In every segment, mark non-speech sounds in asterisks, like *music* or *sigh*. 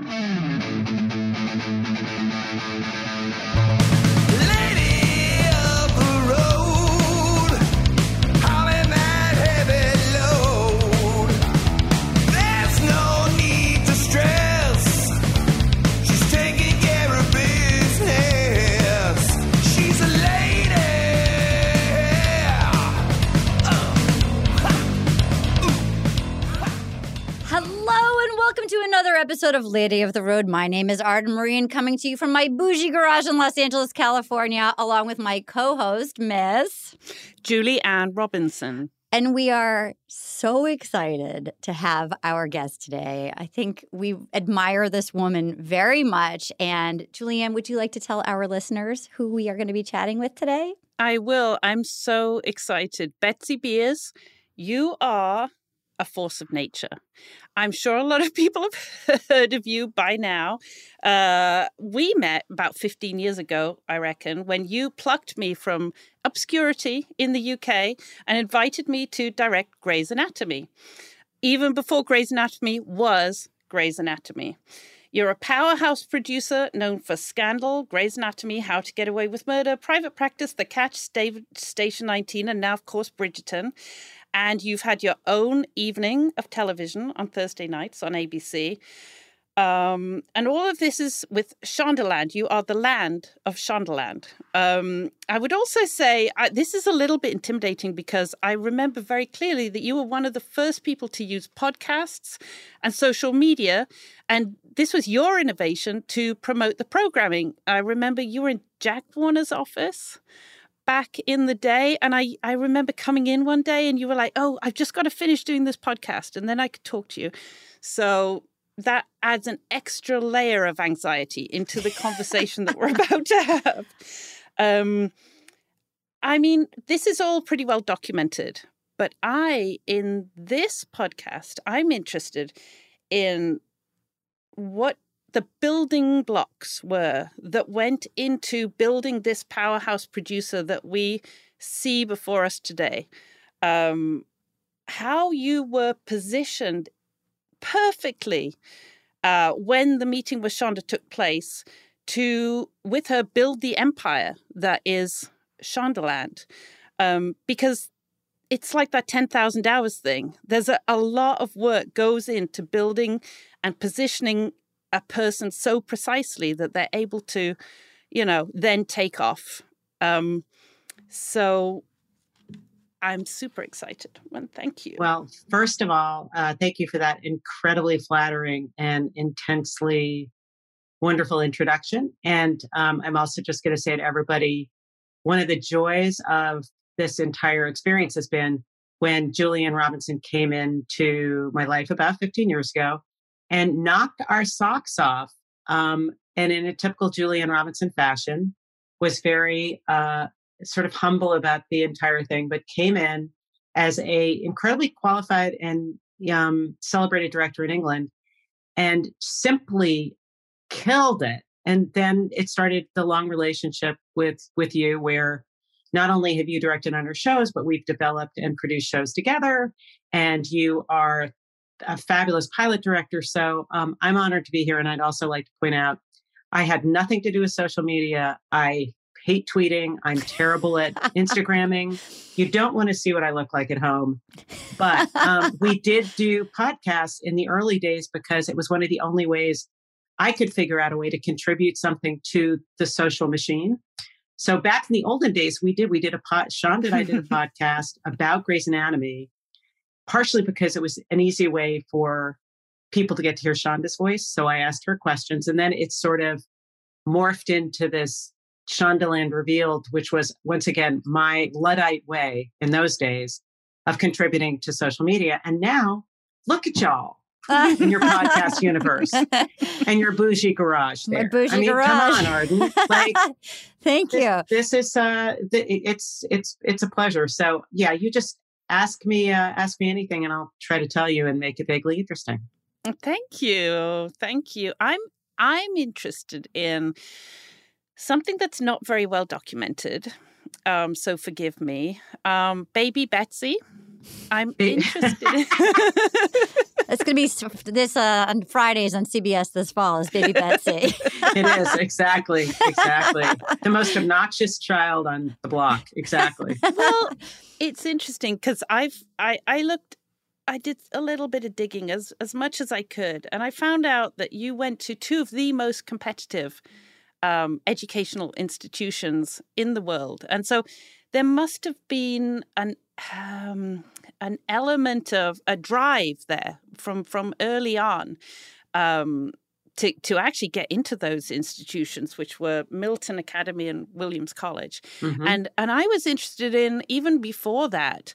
Mm-hmm. Welcome to another episode of Lady of the Road. My name is Arden Myrin, coming to you from my bougie garage in Los Angeles, California, along with my co host, Miss Julie Anne Robinson. And we are so excited to have our guest today. I think we admire this woman very much. And Julie Anne, would you like to tell our listeners who we are going to be chatting with today? I will. I'm so excited. Betsy Beers, you are a force of nature. I'm sure a lot of people have *laughs* heard of you by now. Uh, we met about 15 years ago, I reckon, when you plucked me from obscurity in the UK and invited me to direct Grey's Anatomy, even before Grey's Anatomy was Grey's Anatomy. You're a powerhouse producer known for Scandal, Grey's Anatomy, How to Get Away with Murder, Private Practice, The Catch, Station 19, and now, of course, Bridgerton and you've had your own evening of television on Thursday nights on ABC. Um, and all of this is with Shondaland. You are the land of Shondaland. Um, I would also say I, this is a little bit intimidating because I remember very clearly that you were one of the first people to use podcasts and social media. And this was your innovation to promote the programming. I remember you were in Jack Warner's office back in the day. And I, I remember coming in one day and you were like, oh, I've just got to finish doing this podcast and then I could talk to you. So that adds an extra layer of anxiety into the conversation that we're *laughs* about to have. Um, I mean, this is all pretty well documented, but I, in this podcast, I'm interested in what the building blocks were that went into building this powerhouse producer that we see before us today. Um, how you were positioned perfectly uh, when the meeting with Shonda took place to, with her, build the empire that is Shondaland. Um, because it's like that 10,000 hours thing. There's a, a lot of work goes into building and positioning a person so precisely that they're able to, you know, then take off. Um, so I'm super excited. And thank you. Well, first of all, uh, thank you for that incredibly flattering and intensely wonderful introduction. And um, I'm also just going to say to everybody one of the joys of this entire experience has been when Julie Anne Robinson came into my life about 15 years ago and knocked our socks off. Um, and in a typical Julie Anne Robinson fashion, was very uh, sort of humble about the entire thing, but came in as a incredibly qualified and um, celebrated director in England and simply killed it. And then it started the long relationship with with you, where not only have you directed on our shows, but we've developed and produced shows together. And you are a fabulous pilot director. So um, I'm honored to be here. And I'd also like to point out I had nothing to do with social media. I hate tweeting. I'm terrible at Instagramming. You don't want to see what I look like at home. But um, *laughs* we did do podcasts in the early days because it was one of the only ways I could figure out a way to contribute something to the social machine. So back in the olden days, we did we did a pod. Sean and I did a *laughs* podcast about Grey's Anatomy, partially because it was an easy way for people to get to hear Shonda's voice. So I asked her questions, and then it sort of morphed into this Shondaland Revealed, which was once again my Luddite way in those days of contributing to social media. And now look at y'all in your podcast universe *laughs* and your bougie garage there. My bougie I mean, garage. come on, Arden. Like *laughs* Thank this, you. this is uh th- it's it's it's a pleasure. So yeah, you just ask me uh, ask me anything and I'll try to tell you and make it vaguely interesting. Thank you. Thank you. I'm I'm interested in something that's not very well documented. Um, so forgive me. Um, baby Betsy. I'm interested *laughs* It's going to be this uh, on Fridays on CBS this fall is Baby Betsy. *laughs* It is exactly exactly the most obnoxious child on the block. Exactly. well, it's interesting because I've I I looked I did a little bit of digging as as much as I could, and I found out that you went to two of the most competitive um, educational institutions in the world, and so there must have been an um, an element of a drive there from from early on. Um, to, to actually get into those institutions, which were Milton Academy and Williams College, Mhm. and and I was interested in even before that.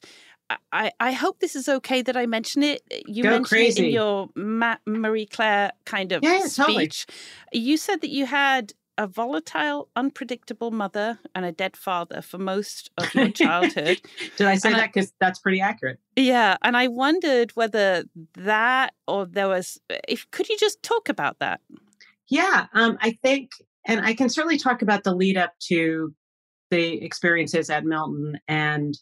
I, I hope this is okay that I mention it. You Go mentioned it in your Ma- Marie Claire kind of Yeah, yeah, totally. speech. You said that you had a volatile, unpredictable mother and a dead father for most of your childhood. *laughs* Did I say And that? Because that's pretty accurate. yeah, and I wondered whether that or there was. If could you just talk about that? Yeah, um, I think, and I can certainly talk about the lead up to the experiences at Milton and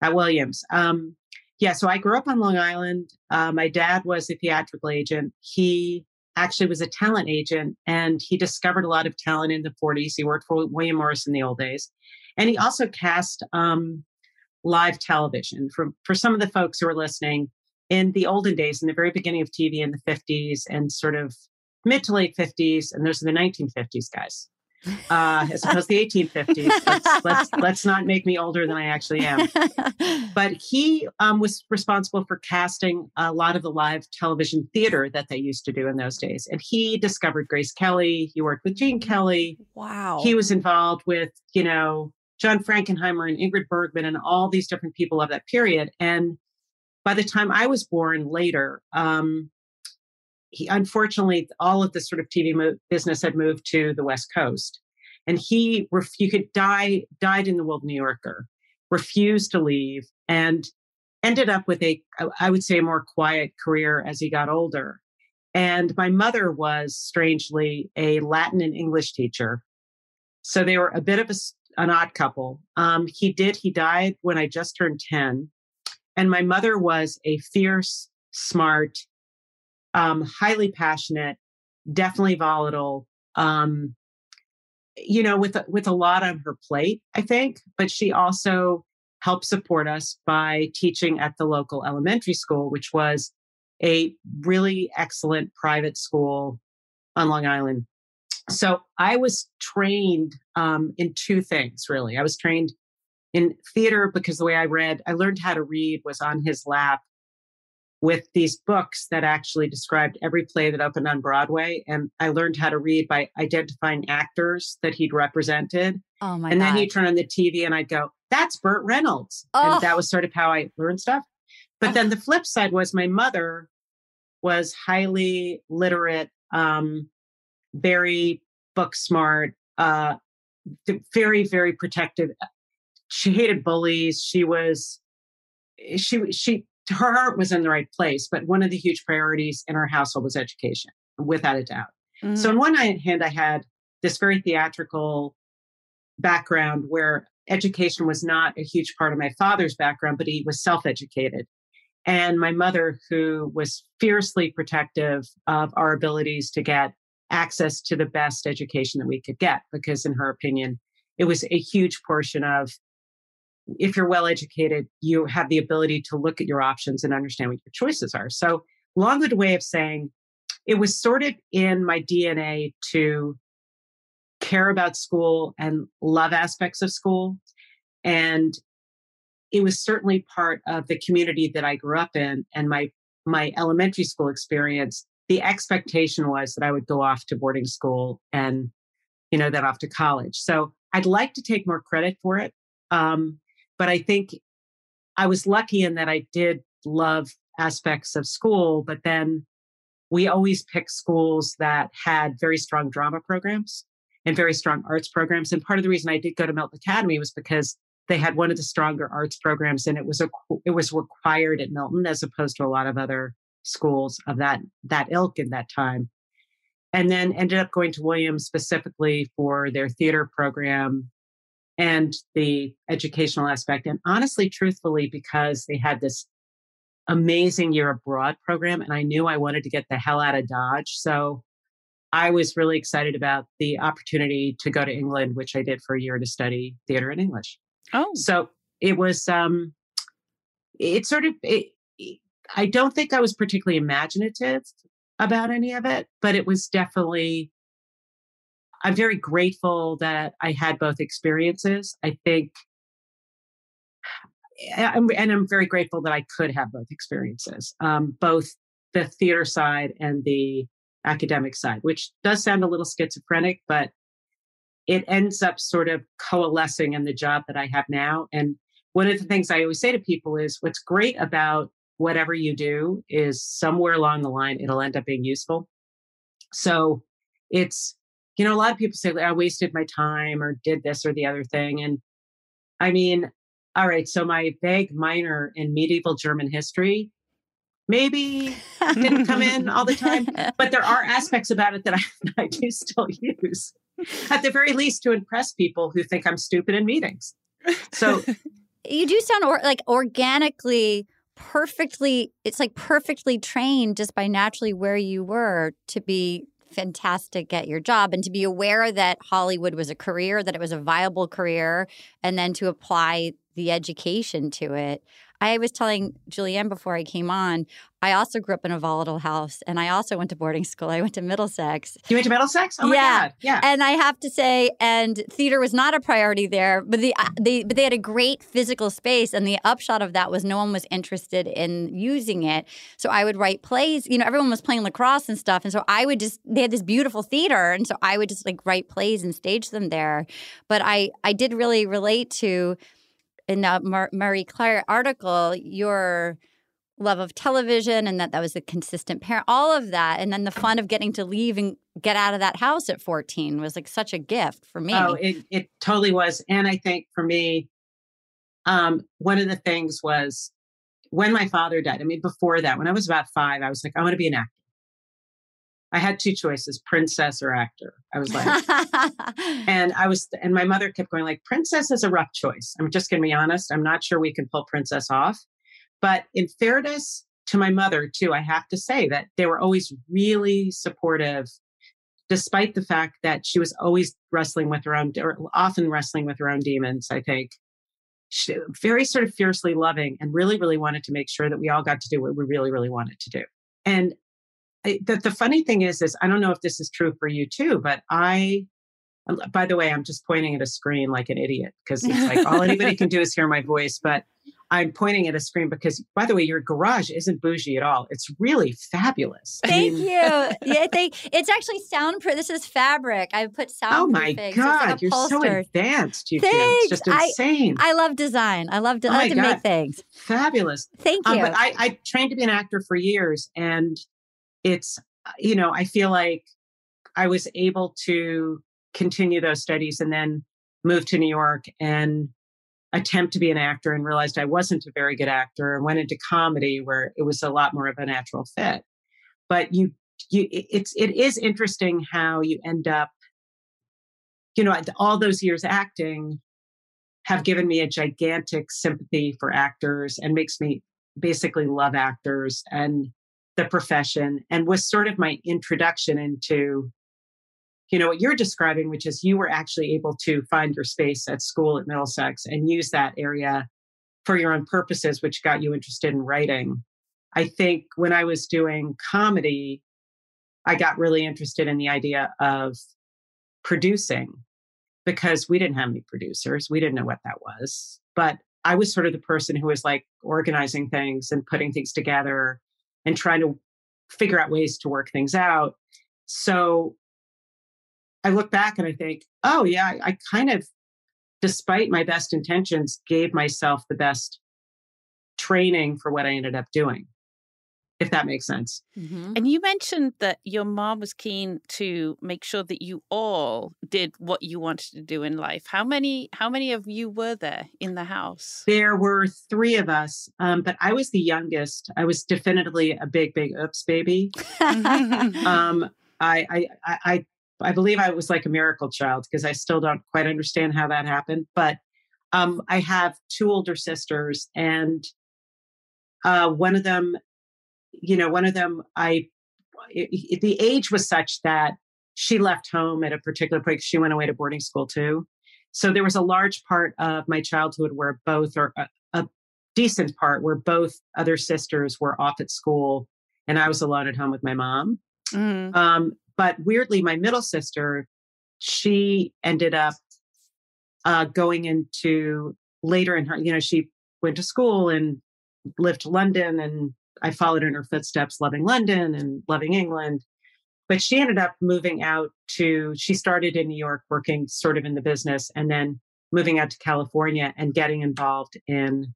at Williams. Um, yeah, so I grew up on Long Island. Uh, my dad was a theatrical agent. He actually was a talent agent and he discovered a lot of talent in the 40s. He worked for William Morris in the old days. And he also cast um, live television for, for some of the folks who are listening in the olden days, in the very beginning of TV in the 50s and sort of mid to late 50s. And those are the 1950s guys. Uh, as opposed to the 1850s. Let's, let's, *laughs* let's not make me older than I actually am but he um, was responsible for casting a lot of the live television theater that they used to do in those days. And he discovered Grace Kelly. He worked with Gene Kelly. wow. He was involved with, you know, John Frankenheimer and Ingrid Bergman and all these different people of that period. And by the time I was born later, um, he unfortunately all of the sort of TV mo- business had moved to the West Coast, and he ref- you could die died in the World New Yorker, refused to leave, and ended up with a I would say a more quiet career as he got older. And my mother was strangely a Latin and English teacher, so they were a bit of a, an odd couple. Um, he did he died when I just turned ten, and my mother was a fierce, smart, um, highly passionate, definitely volatile. Um, you know, with with a lot on her plate, I think. But she also helped support us by teaching at the local elementary school, which was a really excellent private school on Long Island. So I was trained um, in two things, really. I was trained in theater because the way I read, I learned how to read was on his lap with these books that actually described every play that opened on Broadway. And I learned how to read by identifying actors that he'd represented. Oh my and God. then he'd turn on the TV and I'd go, that's Burt Reynolds. Oh. And that was sort of how I learned stuff. But Oh. then the flip side was my mother was highly literate, um, very book smart, uh, very, very protective. She hated bullies. She was, she, she, her heart was in the right place. But one of the huge priorities in our household was education, without a doubt. Mm-hmm. So on one hand, I had this very theatrical background where education was not a huge part of my father's background, but he was self-educated. And my mother, who was fiercely protective of our abilities to get access to the best education that we could get, because in her opinion, it was a huge portion of if you're well educated, you have the ability to look at your options and understand what your choices are. So, long-winded way of saying it was sort of in my DNA to care about school and love aspects of school. And it was certainly part of the community that I grew up in and my my elementary school experience. The expectation was that I would go off to boarding school and, you know, then off to college. So I'd like to take more credit for it. Um, but I think I was lucky in that I did love aspects of school, but then we always picked schools that had very strong drama programs and very strong arts programs. And part of the reason I did go to Milton Academy was because they had one of the stronger arts programs, and it was a it was required at Milton as opposed to a lot of other schools of that that ilk in that time. And then ended up going to Williams specifically for their theater program and the educational aspect. And honestly, truthfully, because they had this amazing year abroad program, and I knew I wanted to get the hell out of Dodge. So I was really excited about the opportunity to go to England, which I did for a year to study theater and English. Oh, So it was, um, it sort of, it, I don't think I was particularly imaginative about any of it, but it was definitely, I'm very grateful that I had both experiences. I think, and I'm very grateful that I could have both experiences, um, both the theater side and the academic side, which does sound a little schizophrenic, but it ends up sort of coalescing in the job that I have now. And one of the things I always say to people is what's great about whatever you do is somewhere along the line, it'll end up being useful. So it's, you know, a lot of people say, I wasted my time or did this or the other thing. And I mean, all right, so my vague minor in medieval German history maybe didn't come in all the time, *laughs* but there are aspects about it that I, *laughs* I do still use, at the very least, to impress people who think I'm stupid in meetings. So you do sound or, like organically perfectly it's like perfectly trained just by naturally where you were to be fantastic at your job and to be aware that Hollywood was a career that it was a viable career and then to apply the education to it. I was telling Julie Anne before I came on, I also grew up in a volatile house and I also went to boarding school. I went to Middlesex. you went to Middlesex? Oh my Yeah. God. Yeah. And I have to say, and theater was not a priority there, but the uh, they but they had a great physical space, and the upshot of that was no one was interested in using it. So I would write plays. You know, everyone was playing lacrosse and stuff, and so I would just they had this beautiful theater, and so I would just like write plays and stage them there. But I I did really relate to in that Mar- Marie Claire article your love of television and that that was a consistent parent all of that and then the fun of getting to leave and get out of that house at 14 was like such a gift for me Oh, it, it totally was. And I think for me, um, one of the things was when my father died, I mean, before that, when I was about five, I was like, I want to be an actor. I had two choices, princess or actor. I was like, *laughs* and I was, and my mother kept going like, princess is a rough choice. I'm just going to be honest. I'm not sure we can pull princess off. But in fairness to my mother, too, I have to say that they were always really supportive, despite the fact that she was always wrestling with her own, or often wrestling with her own demons, I think. She, very sort of fiercely loving and really, really wanted to make sure that we all got to do what we really, really wanted to do. And I, the, the funny thing is, is I don't know if this is true for you too, but I, by the way, I'm just pointing at a screen like an idiot because it's like all anybody can do is hear my voice. But I'm pointing at a screen because, by the way, your garage isn't bougie at all. It's really fabulous. Thank I mean, you. Yeah, they, it's actually soundproof. This is fabric. I put soundproof. Oh my god, like you're so advanced. You Thanks. It's just insane. I, I love design. I love to, oh I like to make things. Fabulous. Thank you. Um, but I, I trained to be an actor for years, and it's uh, you know I feel like I was able to continue those studies and then move to New York and attempt to be an actor and realized I wasn't a very good actor and went into comedy where it was a lot more of a natural fit. But you, you, it's it is interesting how you end up. You know, all those years acting have given me a gigantic sympathy for actors and makes me basically love actors and the profession and was sort of my introduction into you know what you're describing which is you were actually able to find your space at school at middlesex and use that area for your own purposes which got you interested in writing. I think when i was doing comedy i got really interested in the idea of producing because we didn't have any producers. We didn't know what that was. But i was sort of the person who was like organizing things and putting things together and trying to figure out ways to work things out. So I look back and I think, oh, yeah, I, I kind of, despite my best intentions, gave myself the best training for what I ended up doing, if that makes sense. Mm-hmm. And you mentioned that your mom was keen to make sure that you all did what you wanted to do in life. How many how many of you were there in the house? There were three of us, um, but I was the youngest. I was definitively a big, big oops baby. *laughs* um, I, I, I I believe I was like a miracle child because I still don't quite understand how that happened. But um, I have two older sisters, and uh, one of them, you know, one of them, I, it, the age was such that she left home at a particular point. She went away to boarding school too. So there was a large part of my childhood where both, or a, a decent part, where both other sisters were off at school, and I was alone at home with my mom. Mm. Um, but weirdly, my middle sister, she ended up uh, going into later in her, you know, she went to school and lived to London, and I followed in her footsteps, loving London and loving England. But she ended up moving out to, she started in New York working sort of in the business and then moving out to California and getting involved in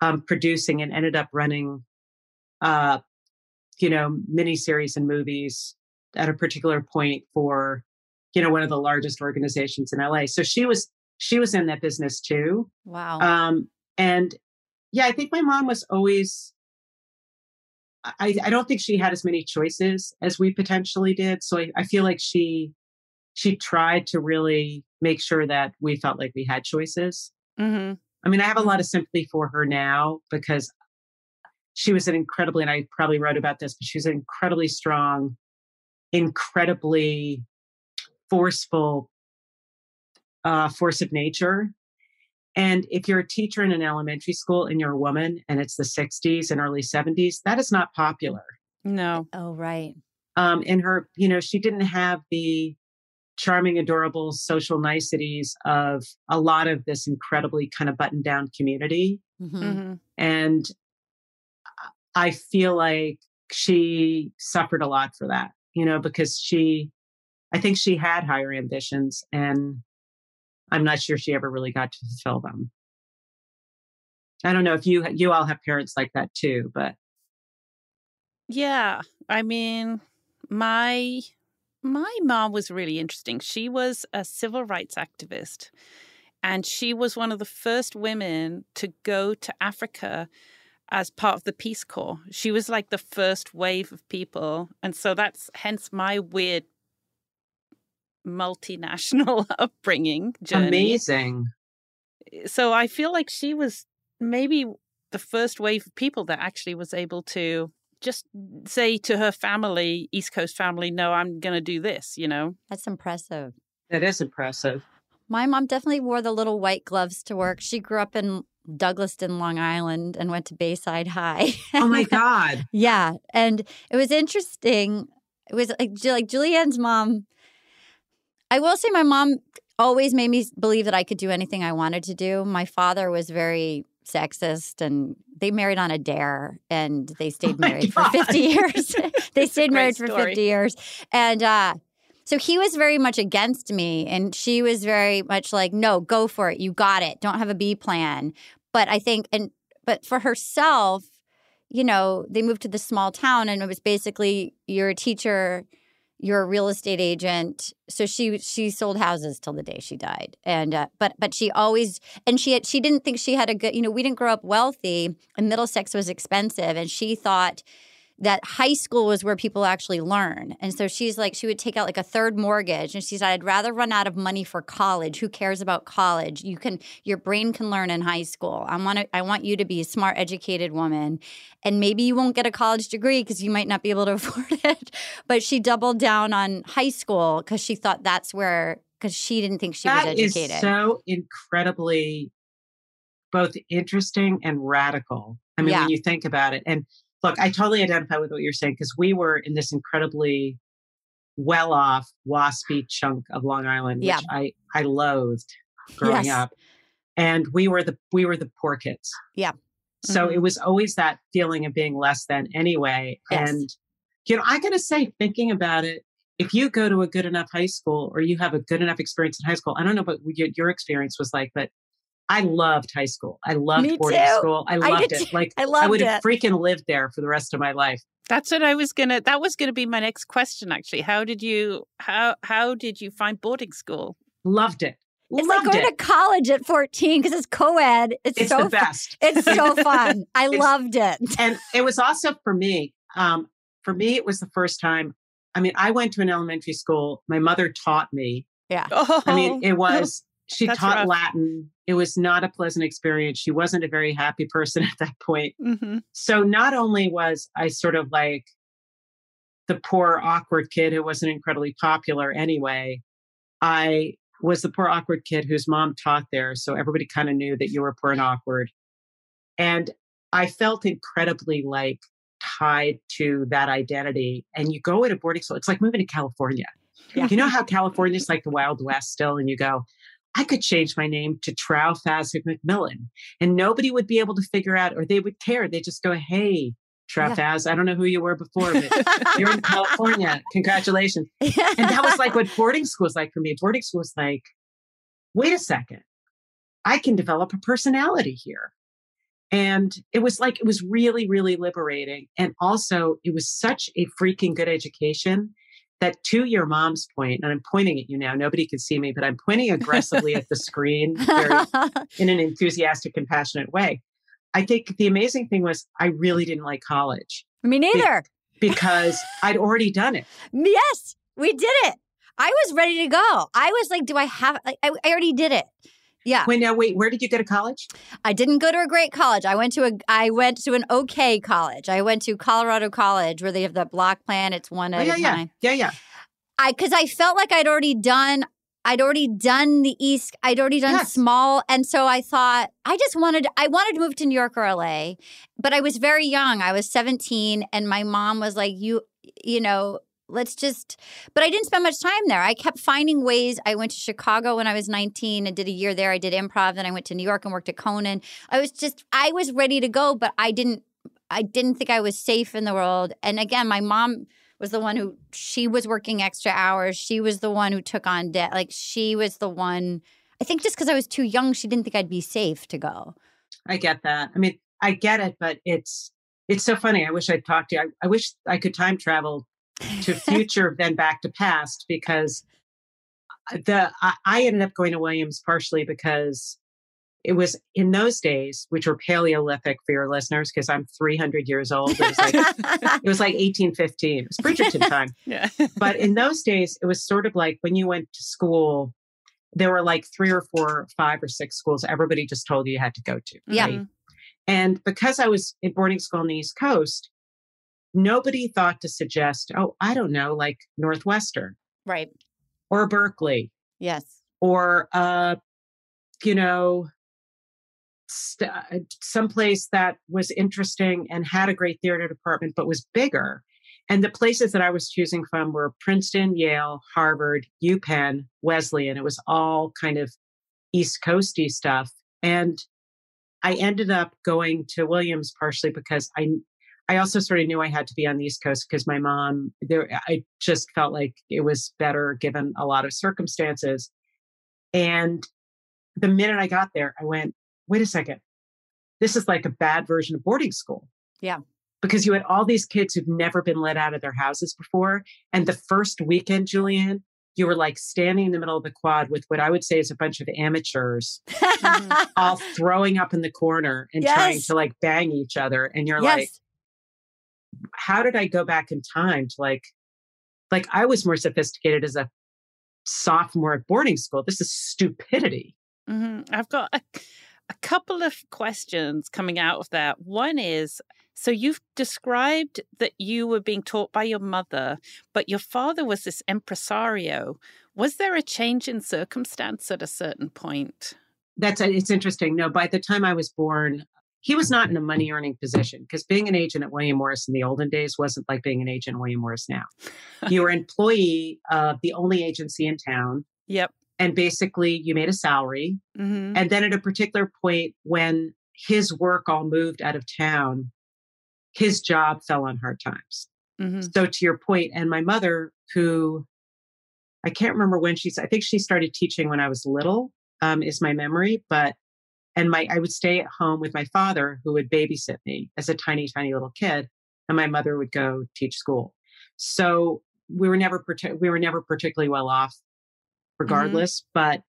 um, producing and ended up running, uh, you know, miniseries and movies at a particular point for you know one of the largest organizations in LA. So she was she was in that business too. Wow. Um, and yeah, I think my mom was always. I, I don't think she had as many choices as we potentially did. So I, I feel like she she tried to really make sure that we felt like we had choices. Mm-hmm. I mean, I have a lot of sympathy for her now because she was an incredibly, and I probably wrote about this, but she was an incredibly strong incredibly forceful uh, force of nature. And if you're a teacher in an elementary school and you're a woman and it's the 60s and early 70s, that is not popular. No. Oh, right. Um, and her, you know, she didn't have the charming, adorable social niceties of a lot of this incredibly kind of buttoned down community. Mm-hmm. Mm-hmm. And I feel like she suffered a lot for that you know, because she, I think she had higher ambitions and I'm not sure she ever really got to fulfill them. I don't know if you you all have parents like that too, but yeah, I mean, my my mom was really interesting. She was a civil rights activist and she was one of the first women to go to Africa as part of the Peace Corps. She was like the first wave of people. And so that's hence my weird multinational *laughs* upbringing journey. Amazing. Eh, so I feel like she was maybe the first wave of people that actually was able to just say to her family, East Coast family, no, I'm going to do this, you know? That's impressive. That is impressive. My mom definitely wore the little white gloves to work. She grew up in Douglaston, Long Island, and went to Bayside High. Oh my *laughs* God. yeah. And it was interesting. It was like, like Julie Anne's mom. I will say my mom always made me believe that I could do anything I wanted to do. My father was very sexist and they married on a dare and they *laughs* Oh stayed my married for 50 years. *laughs* they stayed married for 50 years. And uh so he was very much against me and she was very much like no, go for it. You got it. Don't have a B plan. But I think and but for herself, you know, they moved to the small town and it was basically you're a teacher you're a real estate agent. So she she sold houses till the day she died. And uh, but but she always and she had, she didn't think she had a good you know we didn't grow up wealthy and middlesex was expensive. And she thought that high school was where people actually learn. And so she's like she would take out like a third mortgage and she said i'd rather run out of money for college. Who cares about college? You can your brain can learn in high school. I want to i want you to be a smart educated woman. And maybe you won't get a college degree because you might not be able to *laughs* afford it. But she doubled down on high school because she thought that's where because she didn't think she That was is educated. so incredibly both interesting and radical. I mean, Yeah. when you think about it, and look, I totally identify with what you're saying because we were in this incredibly well off, waspy chunk of Long Island, which Yeah. I, I loathed growing Yes. up. And we were the we were the poor kids. Yeah. So Mhm. it was always that feeling of being less than anyway. Yes. And you know, I gotta say, thinking about it, if you go to a good enough high school or you have a good enough experience in high school, I don't know what your, your experience was like, but I loved high school. I loved Me boarding too. school. I I loved did it. Like I loved would have freaking lived there for the rest of my life. That's what I was gonna. That was gonna be my next question. Actually, how did you how how did you find boarding school? Loved it. it's loved like going it. to college at 14 because it's co-ed it's, it's so the fun. best. it's so *laughs* fun i loved it and it was also for me um, for me it was the first time i mean i went to an elementary school my mother taught me yeah Oh, i mean *laughs* it was she That's taught rough. latin. It was not a pleasant experience. She wasn't a very happy person *laughs* at that point. Hmm so not only was i sort of like the poor awkward kid who wasn't incredibly popular anyway i was the poor awkward kid whose mom taught there so everybody kind of knew that you were poor and awkward. And i felt incredibly like tied to that identity. And you go a boarding school it's like moving to california. Yeah. you know how california's like the wild west still and you go I could change my name to Trow Fazig McMillan and nobody would be able to figure out or they would care. They just go, Hey, Trow Yeah. Faz, I don't know who you were before, but *laughs* you're in California. Congratulations. And that was like *laughs* what boarding school was like for me. Boarding school was like, wait a second, I can develop a personality here. And it was like, it was really, really liberating. And also, it was such a freaking good education that to your mom's point, and I'm pointing at you now, nobody can see me, but I'm pointing aggressively at the screen very, *laughs* in an enthusiastic, compassionate way. I think the amazing thing was I really didn't like college. Me neither. because I'd already done it. *laughs* yes we did it. I was ready to go. I was like do i have like, I, I already did it yeah Wait, now, wait, where did you go to college? I didn't go to a great college. I went to a I went to an okay college. I went to Colorado College where they have the block plan. It's one Oh, at yeah, a yeah, time. yeah, yeah. I because I felt like I'd already done I'd already done the East. I'd already done Yes. small, and so I thought I just wanted I wanted to move to New York or LA, but I was very young. I was seventeen, and my mom was like, "You, you know." Let's just, but I didn't spend much time there. I kept finding ways. I went to Chicago when I was 19 and did a year there. I did improv. Then I went to New York and worked at Conan. I was just, I was ready to go, but I didn't, I didn't think I was safe in the world. And again, my mom was the one who she was working extra hours. She was the one who took on debt. Like she was the one. I think just because I was too young, she didn't think I'd be safe to go. I get that. I mean, I get it, but it's it's so funny. I wish I'd talked to you. I, I wish I could time travel to future then back to past because the I, I ended up going to Williams partially because it was in those days, which were Paleolithic for your listeners, because I'm 300 years old. It was like it was like 1815. It was Bridgerton *laughs* time. Yeah. But in those days, it was sort of like when you went to school, there were like three or four, five or six schools everybody just told you you had to go to. Yeah. right? And because I was in boarding school on the East Coast, nobody thought to suggest, oh, I don't know, like Northwestern right. or Berkeley Yes. or, uh, you know, st- uh, someplace that was interesting and had a great theater department, but was bigger. And the places that I was choosing from were Princeton, Yale, Harvard, UPenn, Wesleyan. It was all kind of East Coasty stuff. And I ended up going to Williams partially because I I also sort of knew I had to be on the East Coast because my mom there I just felt like it was better given a lot of circumstances. And the minute I got there, I went, wait a second. This is like a bad version of boarding school. Yeah. Because you had all these kids who've never been let out of their houses before. And the first weekend, Julie Anne, you were like standing in the middle of the quad with what I would say is a bunch of amateurs *laughs* all throwing up in the corner and yes. trying to like bang each other. And you're yes. like, how did I go back in time to like, like I was more sophisticated as a sophomore at boarding school. This is stupidity. Mm-hmm. I've got a, a couple of questions coming out of that. One is so you've described that you were being taught by your mother, but your father was this impresario. Was there a change in circumstance at a certain point? That's it's interesting. No, by the time I was born, he was not in a money earning position because being an agent at William Morris in the olden days wasn't like being an agent at William Morris now. *laughs* you were employee of the only agency in town. Yep and basically you made a salary. Mm-hmm. And then at a particular point, when his work all moved out of town, his job fell on hard times. Mm-hmm. So to your point, and my mother, who I can't remember when she's, I think she started teaching when I was little, um, is my memory. But and my I would stay at home with my father, who would babysit me as a tiny, tiny little kid, and my mother would go teach school. So we were never we were never particularly well off Mm-hmm. regardless. Mm-hmm. But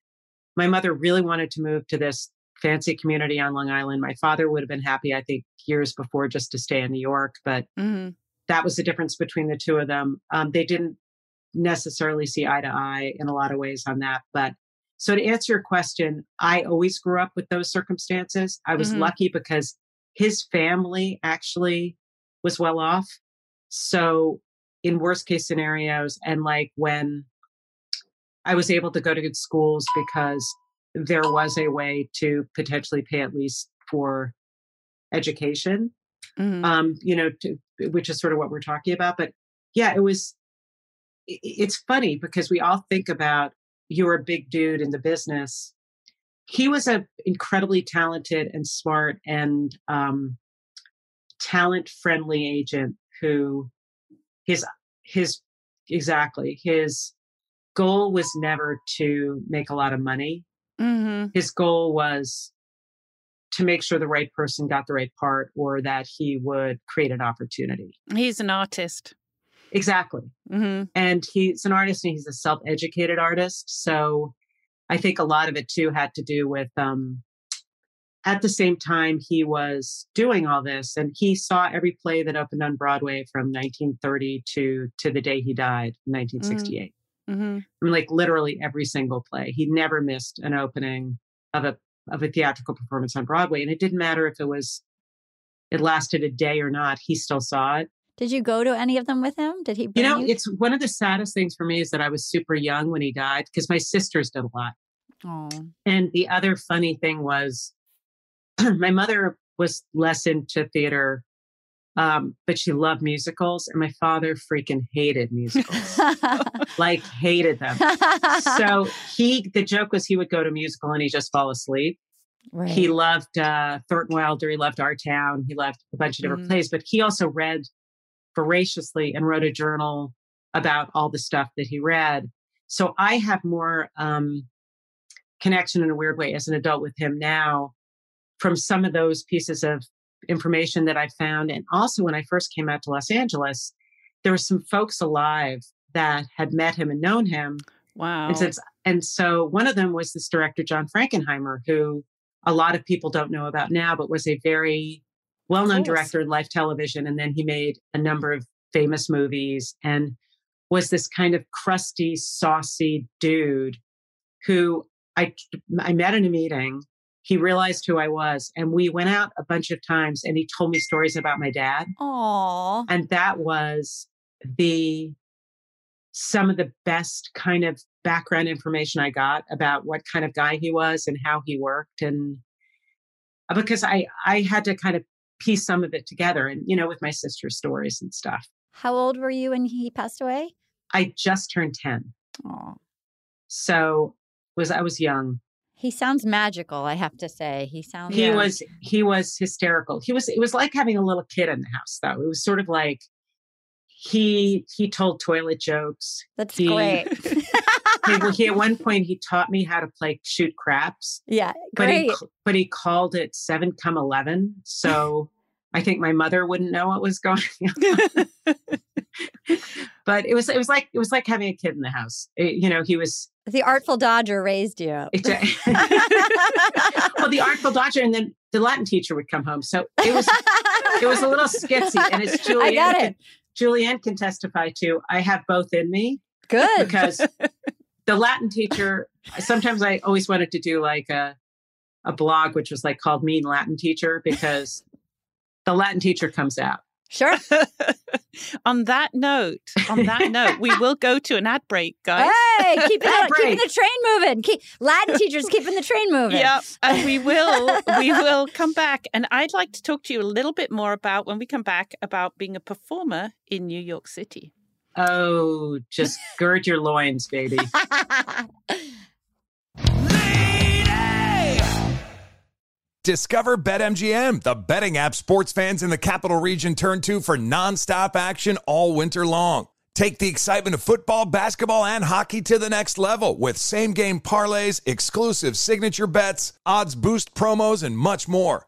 my mother really wanted to move to this fancy community on Long Island. My father would have been happy, I think, years before just to stay in New York. But mm-hmm. that was the difference between the two of them. Um, they didn't necessarily see eye to eye in a lot of ways on that. But so to answer your question, I always grew up with those circumstances. I was mm-hmm. lucky because his family actually was well off. So in worst case scenarios, and like when I was able to go to good schools because there was a way to potentially pay at least for education. Mm-hmm. Um, you know, to, which is sort of what we're talking about. But yeah, it was. It's funny because we all think about you're a big dude in the business. He was an incredibly talented and smart and um, talent friendly agent who his his exactly his goal was never to make a lot of money. Mm-hmm. His goal was to make sure the right person got the right part or that he would create an opportunity. He's an artist. Exactly. Mm-hmm. And he's an artist and he's a self educated artist. So I think a lot of it too had to do with, um, at the same time, he was doing all this and he saw every play that opened on Broadway from 1930 to, to the day he died, in 1968. Mm-hmm. Mm-hmm. I mean, like literally every single play. He never missed an opening of a of a theatrical performance on Broadway, and it didn't matter if it was it lasted a day or not. He still saw it. Did you go to any of them with him? Did he? You know, you? it's one of the saddest things for me is that I was super young when he died because my sisters did a lot. Oh. And the other funny thing was, *clears throat* my mother was less into theater um, but she loved musicals, and my father freaking hated musicals, *laughs* like hated them. so he, the joke was he would go to musical and he just fall asleep. Right. He loved uh, Thornton Wilder. He loved Our Town. He loved a bunch of different mm plays, but he also read voraciously and wrote a journal about all the stuff that he read. So I have more um, connection in a weird way as an adult with him now from some of those pieces of information that I found. And also, when I first came out to Los Angeles, there were some folks alive that had met him and known him. Wow. And, since, and so one of them was this director, John Frankenheimer, who a lot of people don't know about now, but was a very well known director in life television. And then he made a number of famous movies and was this kind of crusty, saucy dude who I, I met in a meeting he realized who I was. And we went out a bunch of times and he told me stories about my dad. Aww. And that was the some of the best kind of background information I got about what kind of guy he was and how he worked. And uh, because I I had to kind of piece some of it together and you know with my sister's stories and stuff. How old were you when he passed away? I just turned 10. Aww. So was I was young He sounds magical, I have to say. He sounds He was he was hysterical. He was it was like having a little kid in the house though. It was sort of like he he told toilet jokes. That's he, great. *laughs* he, he, at one point he taught me how to play shoot craps. Yeah, but great. he but he called it seven come eleven. So I think my mother wouldn't know what was going *laughs* on. *laughs* but it was it was like it was like having a kid in the house. It, you know, he was the Artful Dodger raised you. *laughs* well, the Artful Dodger, and then the Latin teacher would come home. So it was it was a little skitsy, and it's Julie Anne. I got it. Can, Julie Anne can testify to. I have both in me. Good because the Latin teacher. Sometimes I always wanted to do like a a blog, which was like called Mean Latin Teacher, because the Latin teacher comes out. Sure. *laughs* on that note, on that note, we will go to an ad break, guys. Hey, keeping, the, keeping the train moving. Keep, Latin teachers keeping the train moving. Yep. and we will *laughs* we will come back, and I'd like to talk to you a little bit more about when we come back about being a performer in New York City. Oh, just gird your loins, baby. *laughs* Discover BetMGM, the betting app sports fans in the capital region turn to for nonstop action all winter long. Take the excitement of football, basketball, and hockey to the next level with same game parlays, exclusive signature bets, odds boost promos, and much more.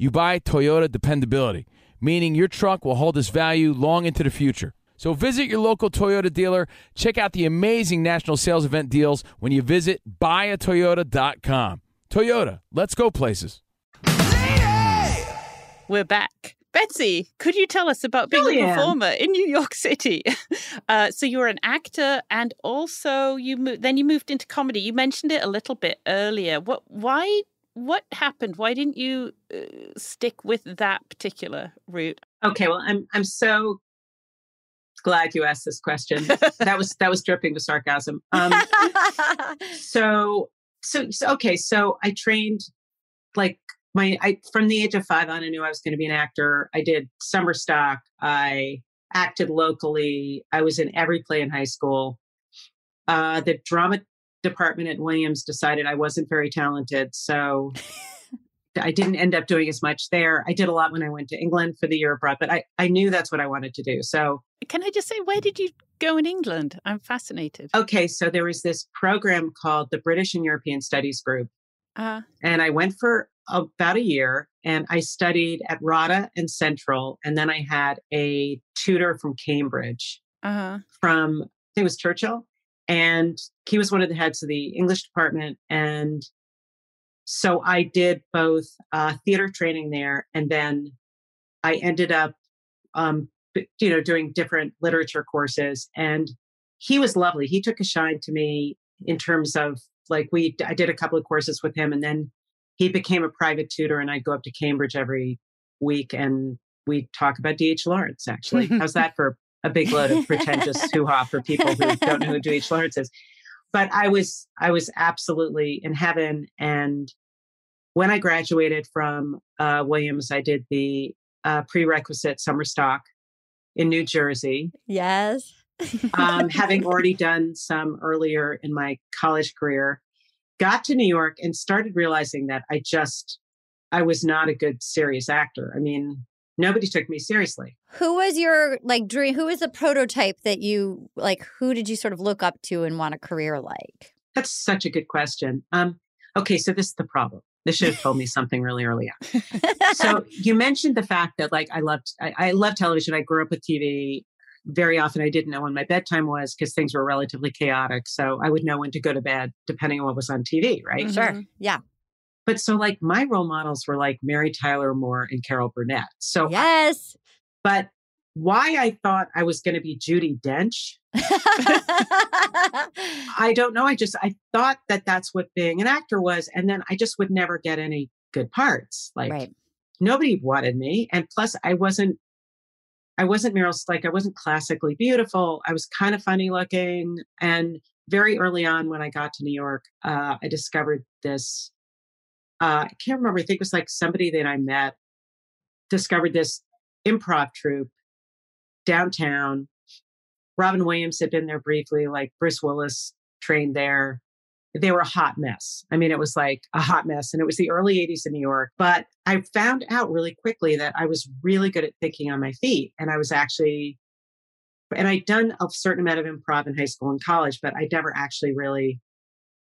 you buy Toyota dependability, meaning your truck will hold its value long into the future. So visit your local Toyota dealer. Check out the amazing national sales event deals when you visit buyatoyota.com. Toyota, let's go places. We're back. Betsy, could you tell us about being Julie Anne. a performer in New York City? *laughs* Uh, so you're an actor, and also you mo- then you moved into comedy. You mentioned it a little bit earlier. What? Why what happened? Why didn't you uh, stick with that particular route? Okay, well, I'm I'm so glad you asked this question. that was that was dripping with sarcasm. Um, *laughs* so, so so okay, so I trained like my I from the age of five on. I knew I was going to be an actor. I did summer stock. I acted locally. I was in every play in high school. Uh, the drama department at Williams decided I wasn't very talented. So I didn't end up doing as much there. I did a lot when I went to England for the year abroad, but I, I knew that's what I wanted to do. So, can I just say, where did you go in England? I'm fascinated. Okay, so there was this program called the British and European Studies Group. Uh, and I went for about a year and I studied at RADA and Central. And then I had a tutor from Cambridge, uh-huh. from, I think it was Churchill. And he was one of the heads of the English department. And so I did both uh, theater training there, and then I ended up, um, you know, doing different literature courses. And he was lovely. He took a shine to me in terms of like we. I did a couple of courses with him, and then he became a private tutor, and I'd go up to Cambridge every week, and we talk about D.H. Lawrence. Actually, how's *laughs* that for a big load of pretentious *laughs* hoo ha for people who don't know who D.H. Lawrence is? But I was I was absolutely in heaven, and when I graduated from uh, Williams, I did the uh, prerequisite summer stock in New Jersey. Yes. um, *laughs* having already done some earlier in my college career, got to New York and started realizing that I just, I was not a good serious actor. I mean, nobody took me seriously. Who was your like dream? Who was the prototype that you like? Who did you sort of look up to and want a career like? That's such a good question. Um, okay, so this is the problem. This should have told me something really early on. so *laughs* you mentioned the fact that like I loved I, I love television. I grew up with TV. Very often I didn't know when my bedtime was because things were relatively chaotic. So I would know when to go to bed depending on what was on TV, right? Mm-hmm. Sure. Yeah. But so like my role models were like Mary Tyler Moore and Carol Burnett. So yes. But why I thought I was going to be Judi Dench, *laughs* I don't know. I just I thought that that's what being an actor was, and then I just would never get any good parts. Like right. nobody wanted me, and plus I wasn't. I wasn't Meryl like I wasn't classically beautiful. I was kind of funny looking, and very early on when I got to New York, uh, I discovered this. Uh, I can't remember. I think it was like somebody that I met discovered this improv troupe downtown. Robin Williams had been there briefly, like Bruce Willis trained there. They were a hot mess. I mean, it was like a hot mess. And it was the early 80s in New York. But I found out really quickly that I was really good at thinking on my feet. And I was actually, and I'd done a certain amount of improv in high school and college, but I'd never actually really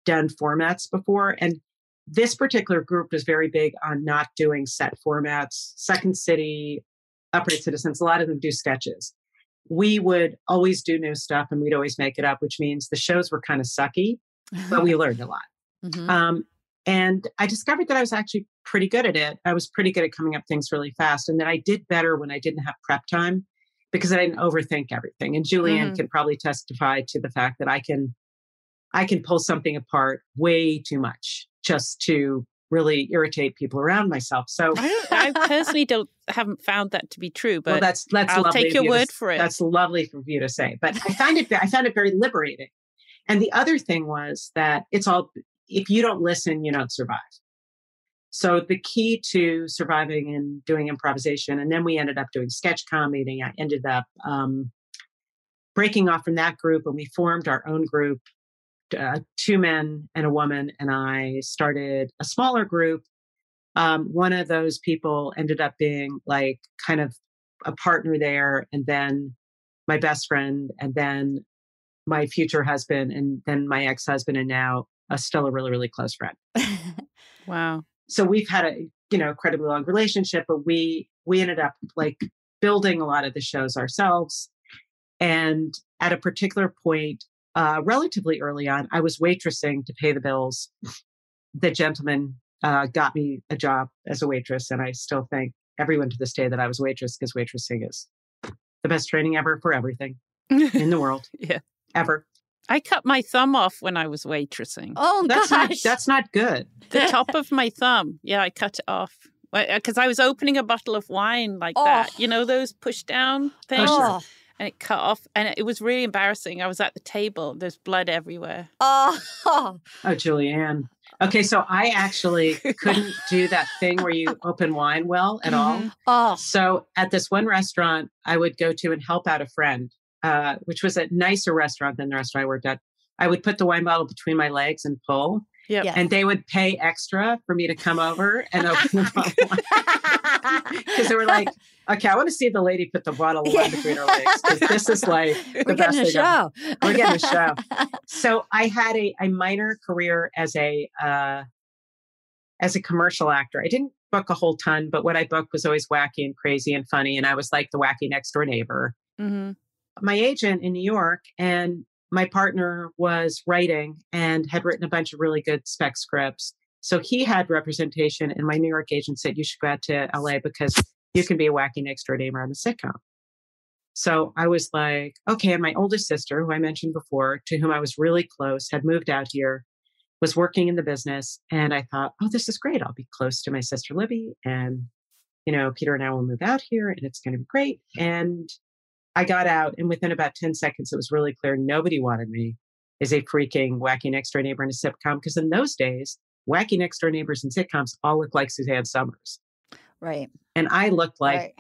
done formats before. And this particular group was very big on not doing set formats. Second City, Upright Citizens, a lot of them do sketches. We would always do new stuff and we'd always make it up, which means the shows were kind of sucky, but we *laughs* learned a lot. Mhm. Um, and I discovered that I was actually pretty good at it. I was pretty good at coming up things really fast, and that I did better when I didn't have prep time because I didn't overthink everything. And Julie Anne Mhm. can probably testify to the fact that I can, I can pull something apart way too much just to really irritate people around myself. So I. I personally don't haven't found that to be true, but well, that's that's I'll take your you to word s- for it. That's lovely for you to say. But I find it I found it very liberating. And the other thing was that it's all if you don't listen, you don't survive. So the key to surviving and doing improvisation, and then we ended up doing sketch comedy. I ended up um, breaking off from that group, and we formed our own group. Uh, two men and a woman, and I started a smaller group. Um, one of those people ended up being like kind of a partner there, and then my best friend, and then my future husband, and then my ex husband, and now uh, still a really, really close friend. *laughs* wow. So we've had a you know incredibly long relationship, but we we ended up like building a lot of the shows ourselves. And at a particular point, uh, relatively early on, I was waitressing to pay the bills. The gentleman uh, got me a job as a waitress, and I still thank everyone to this day that I was waitress because waitressing is the best training ever for everything in the world *laughs* yeah. ever. I cut my thumb off when I was waitressing. oh That's gosh. not that's not good. *laughs* The top of my thumb. Yeah, I cut it off. Because I was opening a bottle of wine like Oh. that. You know, those push down things? Oh, And it cut off. And it was really embarrassing. I was at the table. There's blood everywhere. oh, *laughs* Oh, Julie Anne. Okay, so I actually couldn't do that thing where you *laughs* open wine well at all. Mhm. oh. So at this one restaurant, I would go to and help out a friend, uh, which was a nicer restaurant than the restaurant I worked at. I would put the wine bottle between my legs and pull. Yep. Yes. And they would pay extra for me to come over and open the bottle because *laughs* they were like, "Okay, I want to see the lady put the bottle of wine between her legs because this is like *laughs* the We're best getting a thing ever." show. We're getting a show. *laughs* So I had a, a minor career as a uh, as a commercial actor. I didn't book a whole ton, but what I booked was always wacky and crazy and funny, and I was like the wacky next door neighbor. hmm My agent in New York and my partner was writing and had written a bunch of really good spec scripts. So he had representation, and my New York agent said, You should go out to LA because you can be a wacky next door neighbor on a sitcom. So I was like, Okay. And my oldest sister, who I mentioned before, to whom I was really close, had moved out here, was working in the business. And I thought, Oh, this is great. I'll be close to my sister Libby. And, you know, Peter and I will move out here and it's going to be great. And I got out, and within about 10 seconds, it was really clear nobody wanted me as a freaking wacky next door neighbor in a sitcom. Because in those days, wacky next door neighbors in sitcoms all looked like Suzanne Somers. Right. And I looked like right.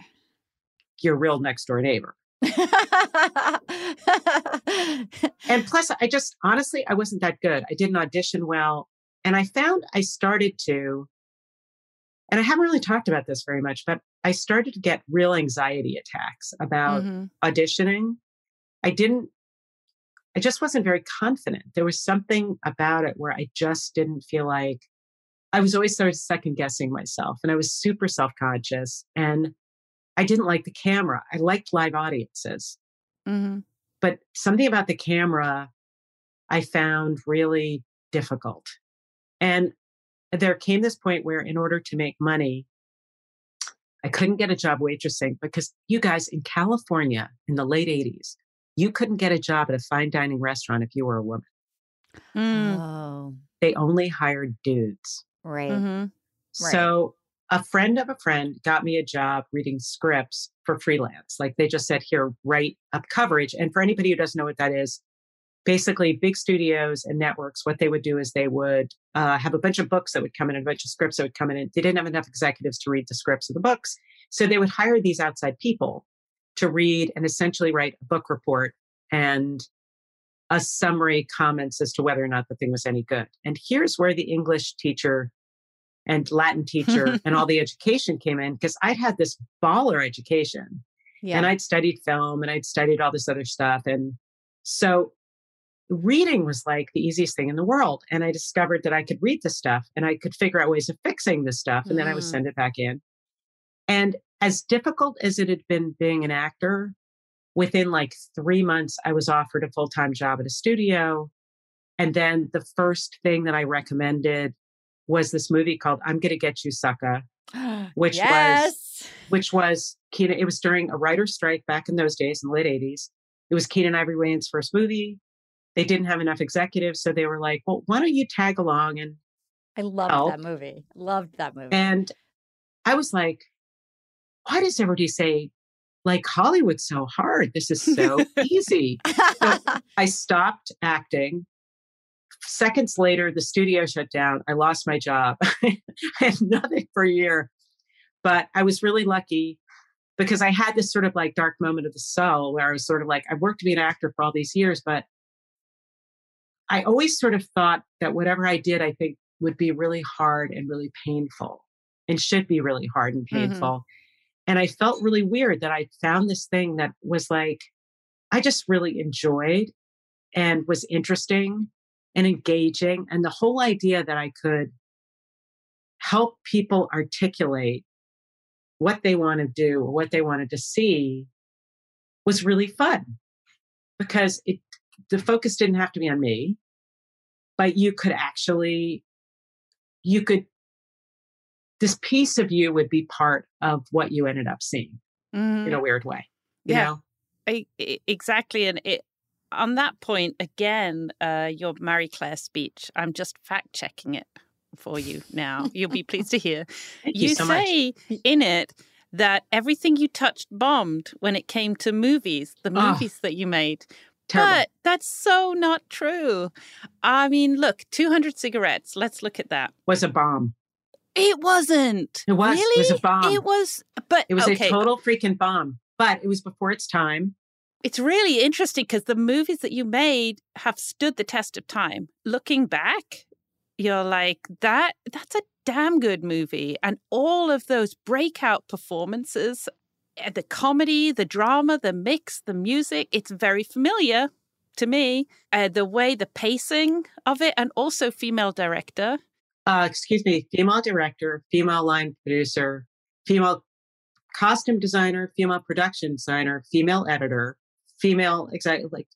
your real next door neighbor. And *laughs* plus, I just honestly, I wasn't that good. I didn't audition well. And I found I started to, and I haven't really talked about this very much, but I started to get real anxiety attacks about Mhm. auditioning. I didn't, I just wasn't very confident. There was something about it where I just didn't feel like I was always sort of second guessing myself and I was super self conscious and I didn't like the camera. I liked live audiences, hmm but something about the camera I found really difficult. And there came this point where, in order to make money, I couldn't get a job waitressing because you guys in California in the late 80s, you couldn't get a job at a fine dining restaurant if you were a woman. Mm. Oh, They only hired dudes. right. hmm Right. So a friend of a friend got me a job reading scripts for freelance. Like they just said, here, write up coverage. And for anybody who doesn't know what that is, basically big studios and networks, what they would do is they would uh, have a bunch of books that would come in, and a bunch of scripts that would come in. And they didn't have enough executives to read the scripts of the books. So they would hire these outside people to read and essentially write a book report and a summary comments as to whether or not the thing was any good. And here's where the English teacher and Latin teacher *laughs* and all the education came in because I'd had this baller education Yeah. and I'd studied film and I'd studied all this other stuff. And so reading was like the easiest thing in the world. And I discovered that I could read the stuff and I could figure out ways of fixing the stuff. And then I would Mm. send it back in. And as difficult as it had been being an actor, within like three months, I was offered a full time job at a studio. And then the first thing that I recommended was this movie called I'm Gonna Get You, Sucker, *gasps* which was which was Keenen. It was during a writer's strike back in those days in the late 80s. It was Keenen Ivory Wayans' first movie. They didn't have enough executives. So they were like, well, why don't you tag along? And I loved help. that movie. Loved that movie. and I was like, why does everybody say like Hollywood's so hard? This is so *laughs* easy. I stopped acting. Seconds later, the studio shut down. I lost my job. *laughs* I had nothing for a year. But I was really lucky because I had this sort of like dark moment of the soul where I was sort of like, I've worked to be an actor for all these years, but I always sort of thought that whatever I did, I think would be really hard and really painful and should be really hard and Mhm. painful. And I felt really weird that I found this thing that was like, I just really enjoyed and was interesting and engaging. And the whole idea that I could help people articulate what they want to do or what they wanted to see was really fun because it the focus didn't have to be on me but you could actually you could this piece of you would be part of what you ended up seeing Mhm. in a weird way you Yeah. know I, exactly, and it on that point again, uh, your Marie Claire speech. I'm just fact checking it for you now. You'll be pleased to hear. *laughs* Thank you, so much say in it that everything you touched bombed when it came to movies, the Oh, movies that you made. Terrible. But that's so not true. I mean, look, 200 cigarettes. Let's look at that. was a bomb It wasn't. It was. Really? It was a bomb. It was. But it was okay, a total freaking bomb but it was before its time it's really interesting because the movies that you made have stood the test of time. Looking back, you're like that that's a damn good movie and all of those breakout performances the comedy the drama the mix the music it's very familiar to me uh, the way the pacing of it and also female director uh, excuse me female director female line producer female costume designer female production designer female editor female exactly like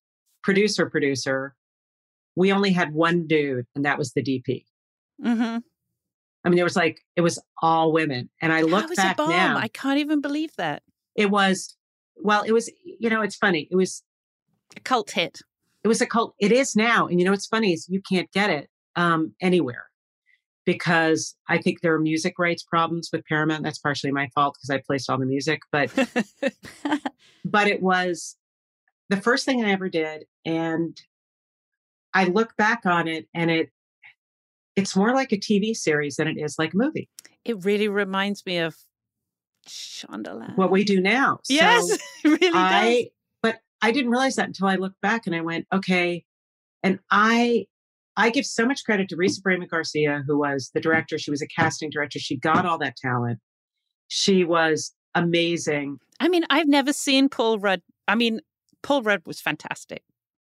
producer producer we only had one dude, and that was the DP. Mm-hmm. I mean, there was like it was all women, and I look back now. I can't even believe that it was. Well, it was. You know, it's funny. It was a cult hit. It was a cult. It is now, and you know what's funny is you can't get it um, anywhere because I think there are music rights problems with Paramount. That's partially my fault because I placed all the music, but *laughs* but it was the first thing I ever did, and I look back on it and it it's more like a TV series than it is like a movie. It really reminds me of Shondaland. What we do now. Yes, so *laughs* it really I, does. But I didn't realize that until I looked back and I went, okay. And I I give so much credit to Risa Bramon Garcia, who was the director. She was a casting director. She got all that talent. She was amazing. I mean, I've never seen Paul Rudd. I mean, Paul Rudd was fantastic.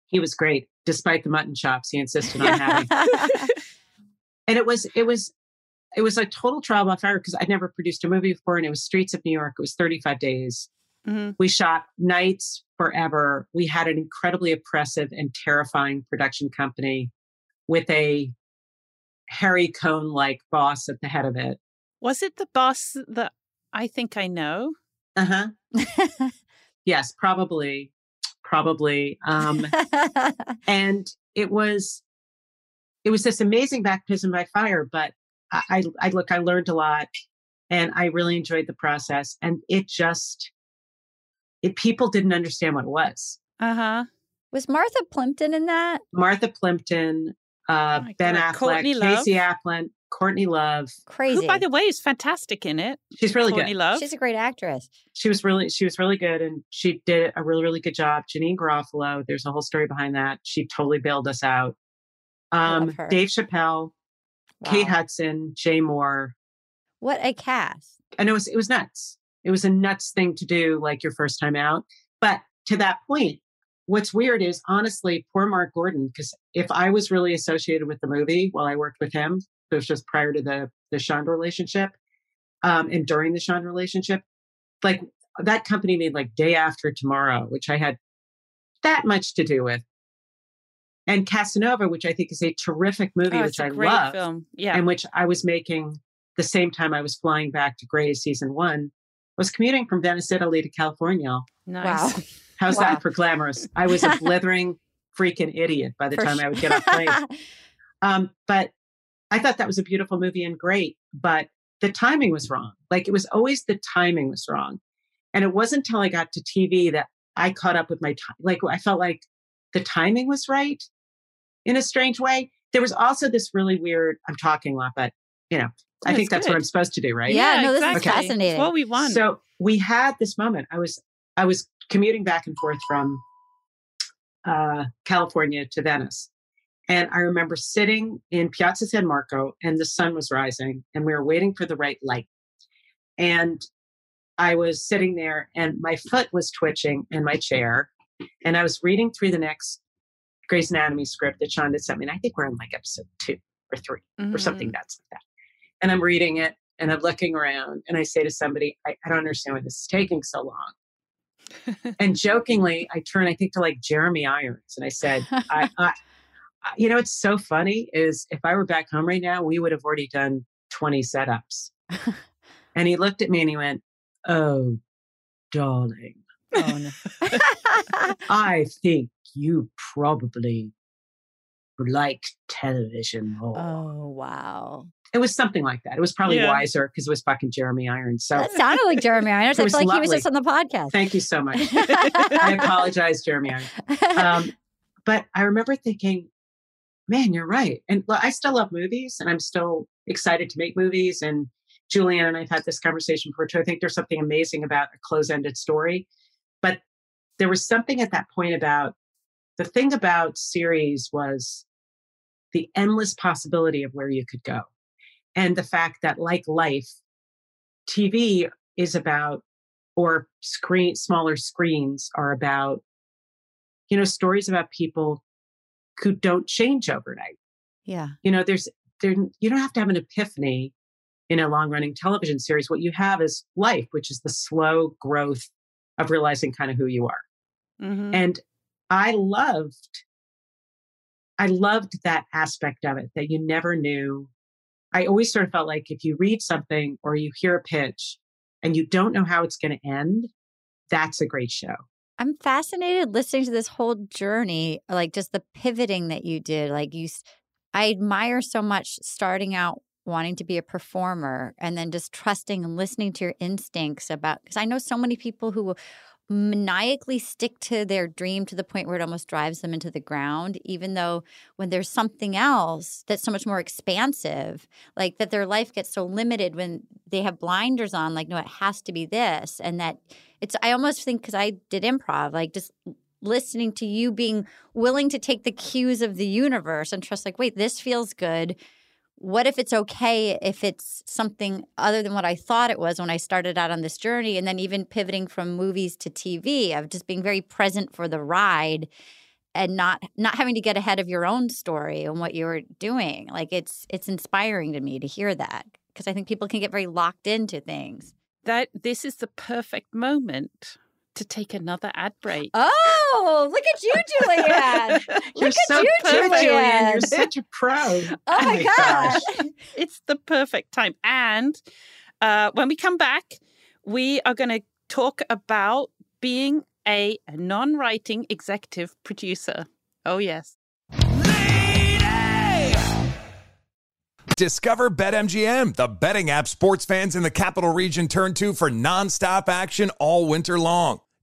He was great despite the mutton chops he insisted on having. *laughs* and it was it was it was a total trial by fire because I'd never produced a movie before, and it was Streets of New York. It was 35 days. Mm-hmm. We shot nights forever. We had an incredibly oppressive and terrifying production company with a Harry Cohn like boss at the head of it. Was it the boss that I think I know? Uh huh. *laughs* yes, probably probably. Um, *laughs* and it was it was this amazing baptism by fire. But I, I, I look, I learned a lot, and I really enjoyed the process. And it just, it people didn't understand what it was. Uh huh. Was Martha Plimpton in that? Martha Plimpton, uh, oh Ben God. Affleck, Courtney Casey Love. Affleck, Courtney Love. Crazy. Who, by the way, is fantastic in it. She's really Courtney good. Love. She's a great actress. She was really, she was really good, and she did a really, really good job. Janeane Garofalo. There's a whole story behind that. She totally bailed us out. Um, Dave Chappelle, wow. Kate Hudson, Jay Mohr. What a cast! And it was it was nuts. It was a nuts thing to do, like your first time out. But to that point, what's weird is honestly, poor Mark Gordon, because if I was really associated with the movie while I worked with him, it was just prior to the the Sean relationship, um, and during the Sean relationship, like that company made like Day After Tomorrow, which I had that much to do with, and Casanova, which I think is a terrific movie, oh, which I love, film. yeah, and which I was making the same time I was flying back to Grey's season one. I was commuting from Venice, Italy to California. Nice. Wow. *laughs* How's wow. that for glamorous? I was a *laughs* blithering freaking idiot by the For time sure. I would get off plane. *laughs* um, but I thought that was a beautiful movie and great, but the timing was wrong. Like it was always the timing was wrong. And it wasn't until I got to TV that I caught up with my time. Like I felt like the timing was right in a strange way. There was also this really weird, I'm talking a lot, but you know, I That's think that's good. what I'm supposed to do, right? Yeah, no, this is fascinating. It's what we want. So we had this moment. I was I was commuting back and forth from uh, California to Venice, and I remember sitting in Piazza San Marco, and the sun was rising, and we were waiting for the right light. And I was sitting there, and my foot was twitching in my chair, and I was reading through the next Grey's Anatomy script that Sean had sent me. And I think we're on like episode two or 3 or something mm. that's like that. And I'm reading it, and I'm looking around, and I say to somebody, I, I don't understand why this is taking so long *laughs* and jokingly, I turn, I think, to like Jeremy Irons, and I said, I, *laughs* I, you know, it's so funny is if I were back home right now, we would have already done 20 setups. *laughs* and he looked at me and he went, Oh, darling, Oh, no. *laughs* I think you probably like television more. oh, wow. It was something like that. It was probably Yeah. wiser because it was fucking Jeremy Irons. So That sounded like Jeremy Irons. *laughs* It I feel like he was lovely. just on the podcast. thank you so much. *laughs* I apologize, Jeremy Irons. um, but I remember thinking, man, you're right. And well, I still love movies and I'm still excited to make movies. And Julie Anne and I've had this conversation before too. I think there's something amazing about a close ended story. But there was something at that point about the thing about series was the endless possibility of where you could go. And the fact that, like life, TV is about, or screen, smaller screens are about, you know, stories about people who don't change overnight. Yeah. You know, there's, there, you don't have to have an epiphany in a long running television series. What you have is life, which is the slow growth of realizing kind of who you are. Mhm. And I loved, I loved that aspect of it that you never knew. I always sort of felt like if you read something or you hear a pitch and you don't know how it's going to end, that's a great show. I'm fascinated listening to this whole journey, like just the pivoting that you did. Like you, I admire so much starting out wanting to be a performer and then just trusting and listening to your instincts about, because I know so many people who maniacally stick to their dream to the point where it almost drives them into the ground, even though when there's something else that's so much more expansive, like that their life gets so limited when they have blinders on, like, no, it has to be this. And that it's, I almost think because I did improv, like just listening to you being willing to take the cues of the universe and trust, like, wait, this feels good. What if it's okay if it's something other than what I thought it was when I started out on this journey? And then even pivoting from movies to TV, of just being very present for the ride and not not having to get ahead of your own story and what you were doing. Like it's it's inspiring to me to hear that because I think people can get very locked into things. that this is the perfect moment to take another ad break. Oh, look at you, Julie Anne. *laughs* You're Look so at you, good, Julie Anne. You're such a *laughs* pro. Oh my gosh. god. it's the perfect time. And uh, when we come back, we are going to talk about being a non writing executive producer. Oh, yes. Discover BetMGM, the betting app sports fans in the capital region turn to for nonstop action all winter long.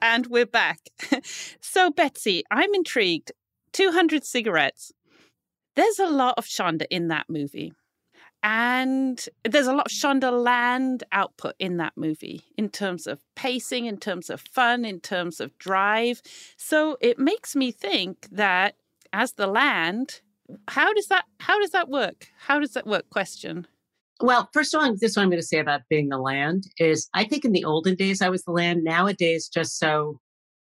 And we're back. *laughs* so, Betsy, I'm intrigued. 200 cigarettes. There's a lot of Shonda in that movie. And there's a lot of Shondaland output in that movie in terms of pacing, in terms of fun, in terms of drive. So it makes me think that as the land, how does that how does that work? How does that work? Question. Well, first of all, this is what I'm going to say about being the land is I think in the olden days I was the land. Nowadays, just so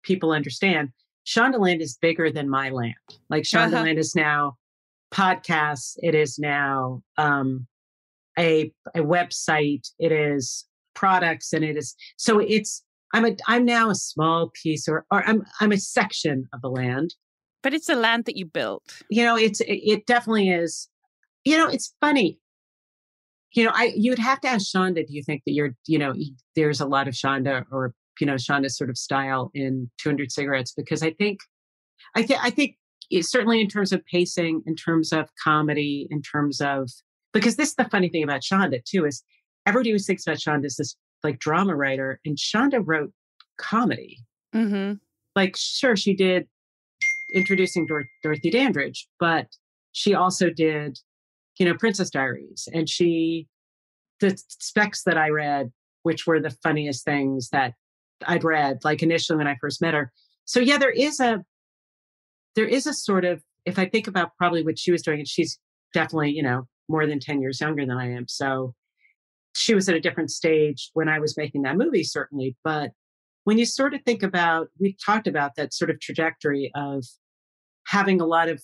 people understand, Shondaland is bigger than my land. Like Shondaland uh-huh. is now podcasts. It is now um, a a website. It is products, and it is so it's. I'm a I'm now a small piece, or or I'm I'm a section of the land. But it's a land that you built. You know, it's it, it definitely is. You know, it's funny. You know, I you would have to ask Shonda. Do you think that you're you know there's a lot of Shonda or you know Shonda's sort of style in 200 cigarettes because I think I think I think certainly in terms of pacing, in terms of comedy, in terms of because this is the funny thing about Shonda too is everybody who thinks about Shonda is this like drama writer, and Shonda wrote comedy. Mm-hmm. Like, sure, she did introducing Dor- Dorothy Dandridge, but she also did, you know, Princess Diaries, and she the specs that I read, which were the funniest things that I'd read, like initially when I first met her. So yeah, there is a there is a sort of, if I think about probably what she was doing, and she's definitely, you know, more than 10 years younger than I am. So she was at a different stage when I was making that movie, certainly. But when you sort of think about, we talked about that sort of trajectory of having a lot of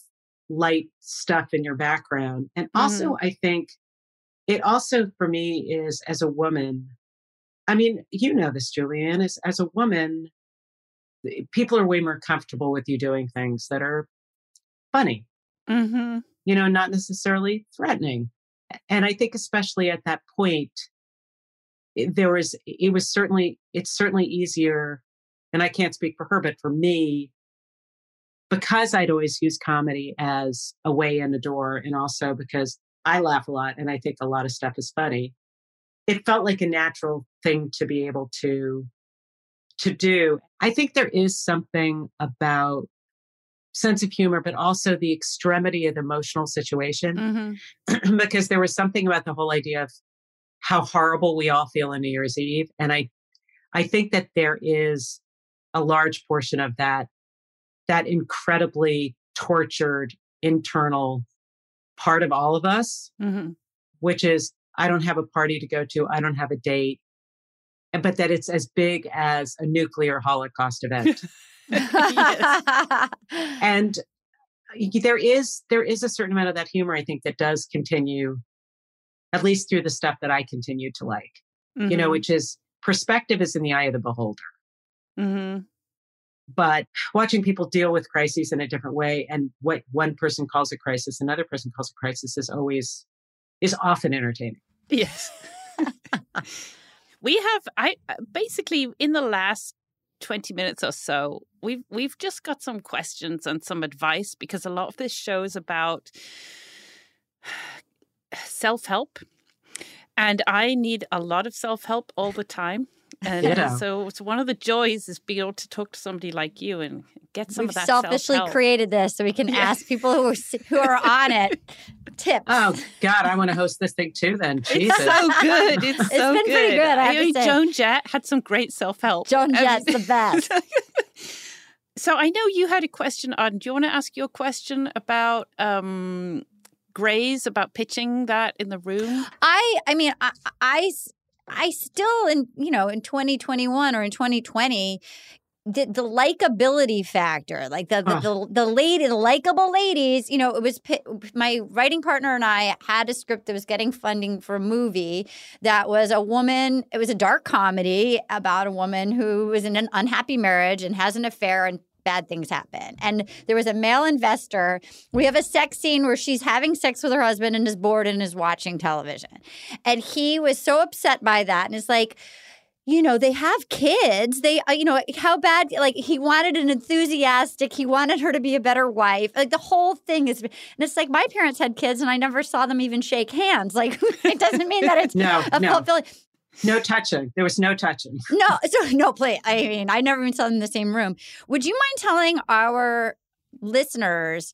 light stuff in your background. And also, mm-hmm. I think it also for me is as a woman, I mean, you know this, Julie Anne, as, as a woman, people are way more comfortable with you doing things that are funny, mm-hmm. you know, not necessarily threatening. And I think, especially at that point, there was, it was certainly, it's certainly easier. And I can't speak for her, but for me, because I'd always used comedy as a way in the door, and also because I laugh a lot and I think a lot of stuff is funny, it felt like a natural thing to be able to to do. I think there is something about sense of humor, but also the extremity of the emotional situation. Mm-hmm. *clears throat* because there was something about the whole idea of how horrible we all feel on New Year's Eve. And I I think that there is a large portion of that, that incredibly tortured internal part of all of us, mm-hmm. which is I don't have a party to go to, I don't have a date, but that it's as big as a nuclear holocaust event. *laughs* *laughs* and there is there is a certain amount of that humor I think that does continue at least through the stuff that I continue to like. Mm-hmm. You know, mm-hmm. which is perspective is in the eye of the beholder. Mm-hmm. But watching people deal with crises in a different way and what one person calls a crisis, another person calls a crisis is always is often entertaining. Yes. we have I uh, basically in the last 20 minutes or so we've we've just got some questions and some advice because a lot of this show is about *sighs* self-help and I need a lot of self-help all the time and yeah. so it's one of the joys is being able to talk to somebody like you and get some We've of that selfishly self-help. created this so we can yeah. *laughs* ask people who are who are on it *laughs* tips. Oh God, I want to host this thing too. Then Jesus. it's so good. *laughs* It's, it's so been good. pretty good. I, I mean, Joan Jett had some great self help. Joan Jett's the best. so I know you had a question on. Do you want to ask your question about? um Grey's about pitching that in the room? I I mean I, I I still in you know in 2021 or in 2020 the, the likability factor, like the the, the, the lady, the likable ladies, you know, it was my writing partner and I had a script that was getting funding for a movie that was a woman. It was a dark comedy about a woman who was in an unhappy marriage and has an affair and bad things happen. And there was a male investor. We have a sex scene where she's having sex with her husband and is bored and is watching television. And he was so upset by that and is like, you know, they have kids. They, uh, you know, how bad, like, he wanted an enthusiastic, he wanted her to be a better wife. Like, the whole thing is, and it's like my parents had kids and I never saw them even shake hands. Like, *laughs* it doesn't mean that it's *laughs* no, a no. fulfilling. No touching. There was no touching. *laughs* No, so no play. I mean, I never even saw them in the same room. Would you mind telling our listeners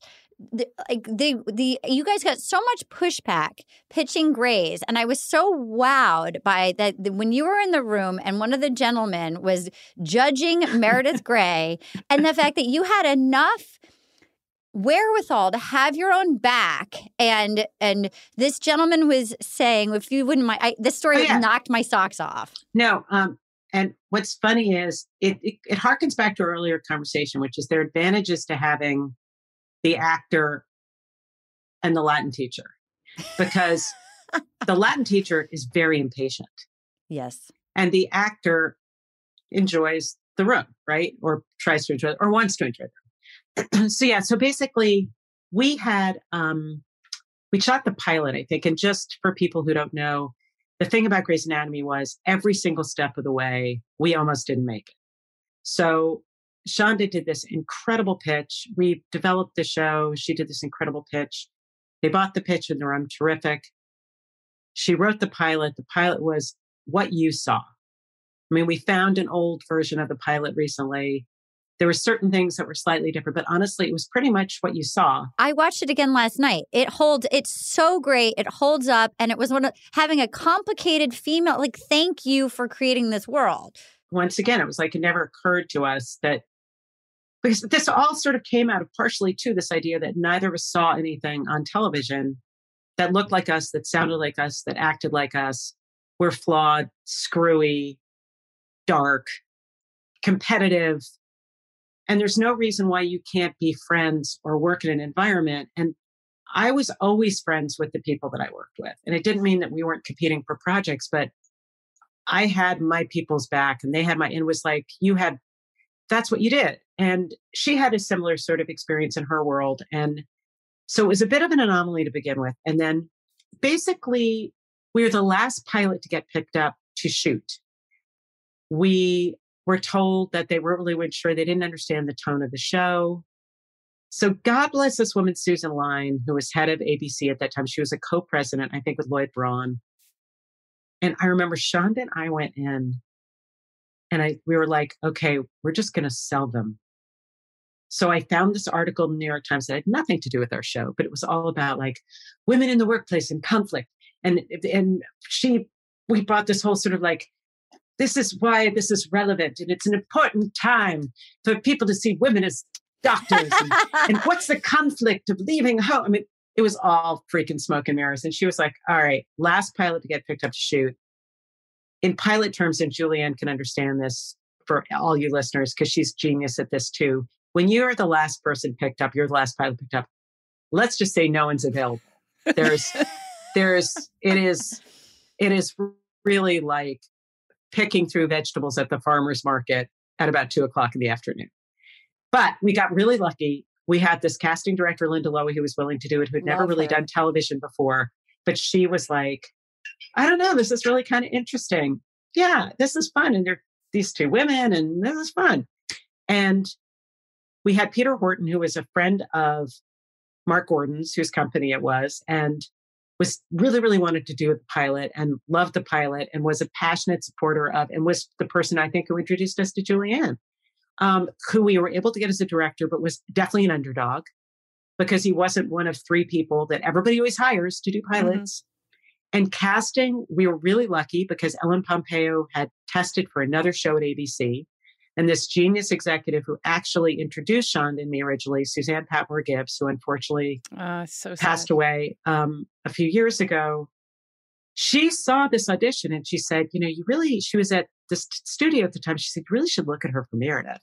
the, like the the you guys got so much pushback pitching Grey's, and I was so wowed by that the, when you were in the room and one of the gentlemen was judging Meredith *laughs* Grey, and the fact that you had enough wherewithal to have your own back and and this gentleman was saying if you wouldn't mind I, this story Oh, yeah. knocked my socks off No. Um, and what's funny is it, it it harkens back to our earlier conversation, which is there are advantages to having the actor and the Latin teacher, because *laughs* the Latin teacher is very impatient, yes and the actor enjoys the room, right? Or tries to enjoy, or wants to enjoy the room. *clears throat* so yeah. So basically, we had um, we shot the pilot, I think, and just for people who don't know, the thing about Grey's Anatomy was every single step of the way, we almost didn't make it. So Shonda did this incredible pitch. We developed the show. She did this incredible pitch. They bought the pitch in the room, terrific. She wrote the pilot. The pilot was what you saw. I mean, we found an old version of the pilot recently. There were certain things that were slightly different, but honestly, it was pretty much what you saw. I watched it again last night. It holds. It's so great. It holds up, and it was one of having a complicated female. Like, thank you for creating this world. once again, it was like it never occurred to us that because this all sort of came out of partially to this idea that neither of us saw anything on television that looked like us, that sounded like us, that acted like us. We're flawed, screwy, dark, competitive. And there's no reason why you can't be friends or work in an environment. And I was always friends with the people that I worked with. And it didn't mean that we weren't competing for projects, but I had my people's back and they had my, and it was like, you had, that's what you did. And she had a similar sort of experience in her world. And so it was a bit of an anomaly to begin with. And then basically, we were the last pilot to get picked up to shoot. We were told that they weren't really sure, they didn't understand the tone of the show. So God bless this woman, Susan Lyne, who was head of ABC at that time. She was a co-president, I think, with Lloyd Braun. And I remember Shonda and I went in and I we were like, okay, we're just gonna sell them. So I found this article in the New York Times that had nothing to do with our show, but it was all about like women in the workplace and conflict. And and she we brought this whole sort of like this is why this is relevant and it's an important time for people to see women as doctors and, *laughs* and what's the conflict of leaving home? I mean, it was all freaking smoke and mirrors. And she was like, all right, last pilot to get picked up to shoot. In pilot terms, and Julie Anne can understand this for all you listeners, because she's genius at this too. When you're the last person picked up, you're the last pilot picked up, let's just say no one's available. There's, *laughs* there's, it is, it is really like picking through vegetables at the farmer's market at about two o'clock in the afternoon. But we got really lucky. We had this casting director, Linda Lowy, who was willing to do it, who had never really her. done television before. But she was like, I don't know, this is really kind of interesting. Yeah, this is fun. And they're these two women, and this is fun. And we had Peter Horton, who was a friend of Mark Gordon's, whose company it was, and was really, really wanted to do with the pilot and loved the pilot and was a passionate supporter of, and was the person I think who introduced us to Julie Anne, um, who we were able to get as a director, but was definitely an underdog because he wasn't one of three people that everybody always hires to do pilots. And casting, we were really lucky because Ellen Pompeo had tested for another show at ABC. And this genius executive who actually introduced Sean and me originally, Suzanne Patmore Gibbs, who unfortunately Uh, so passed sad. away um, a few years ago, she saw this audition and she said, You know, you really, she was at the st- studio at the time. She said, You really should look at her for Meredith.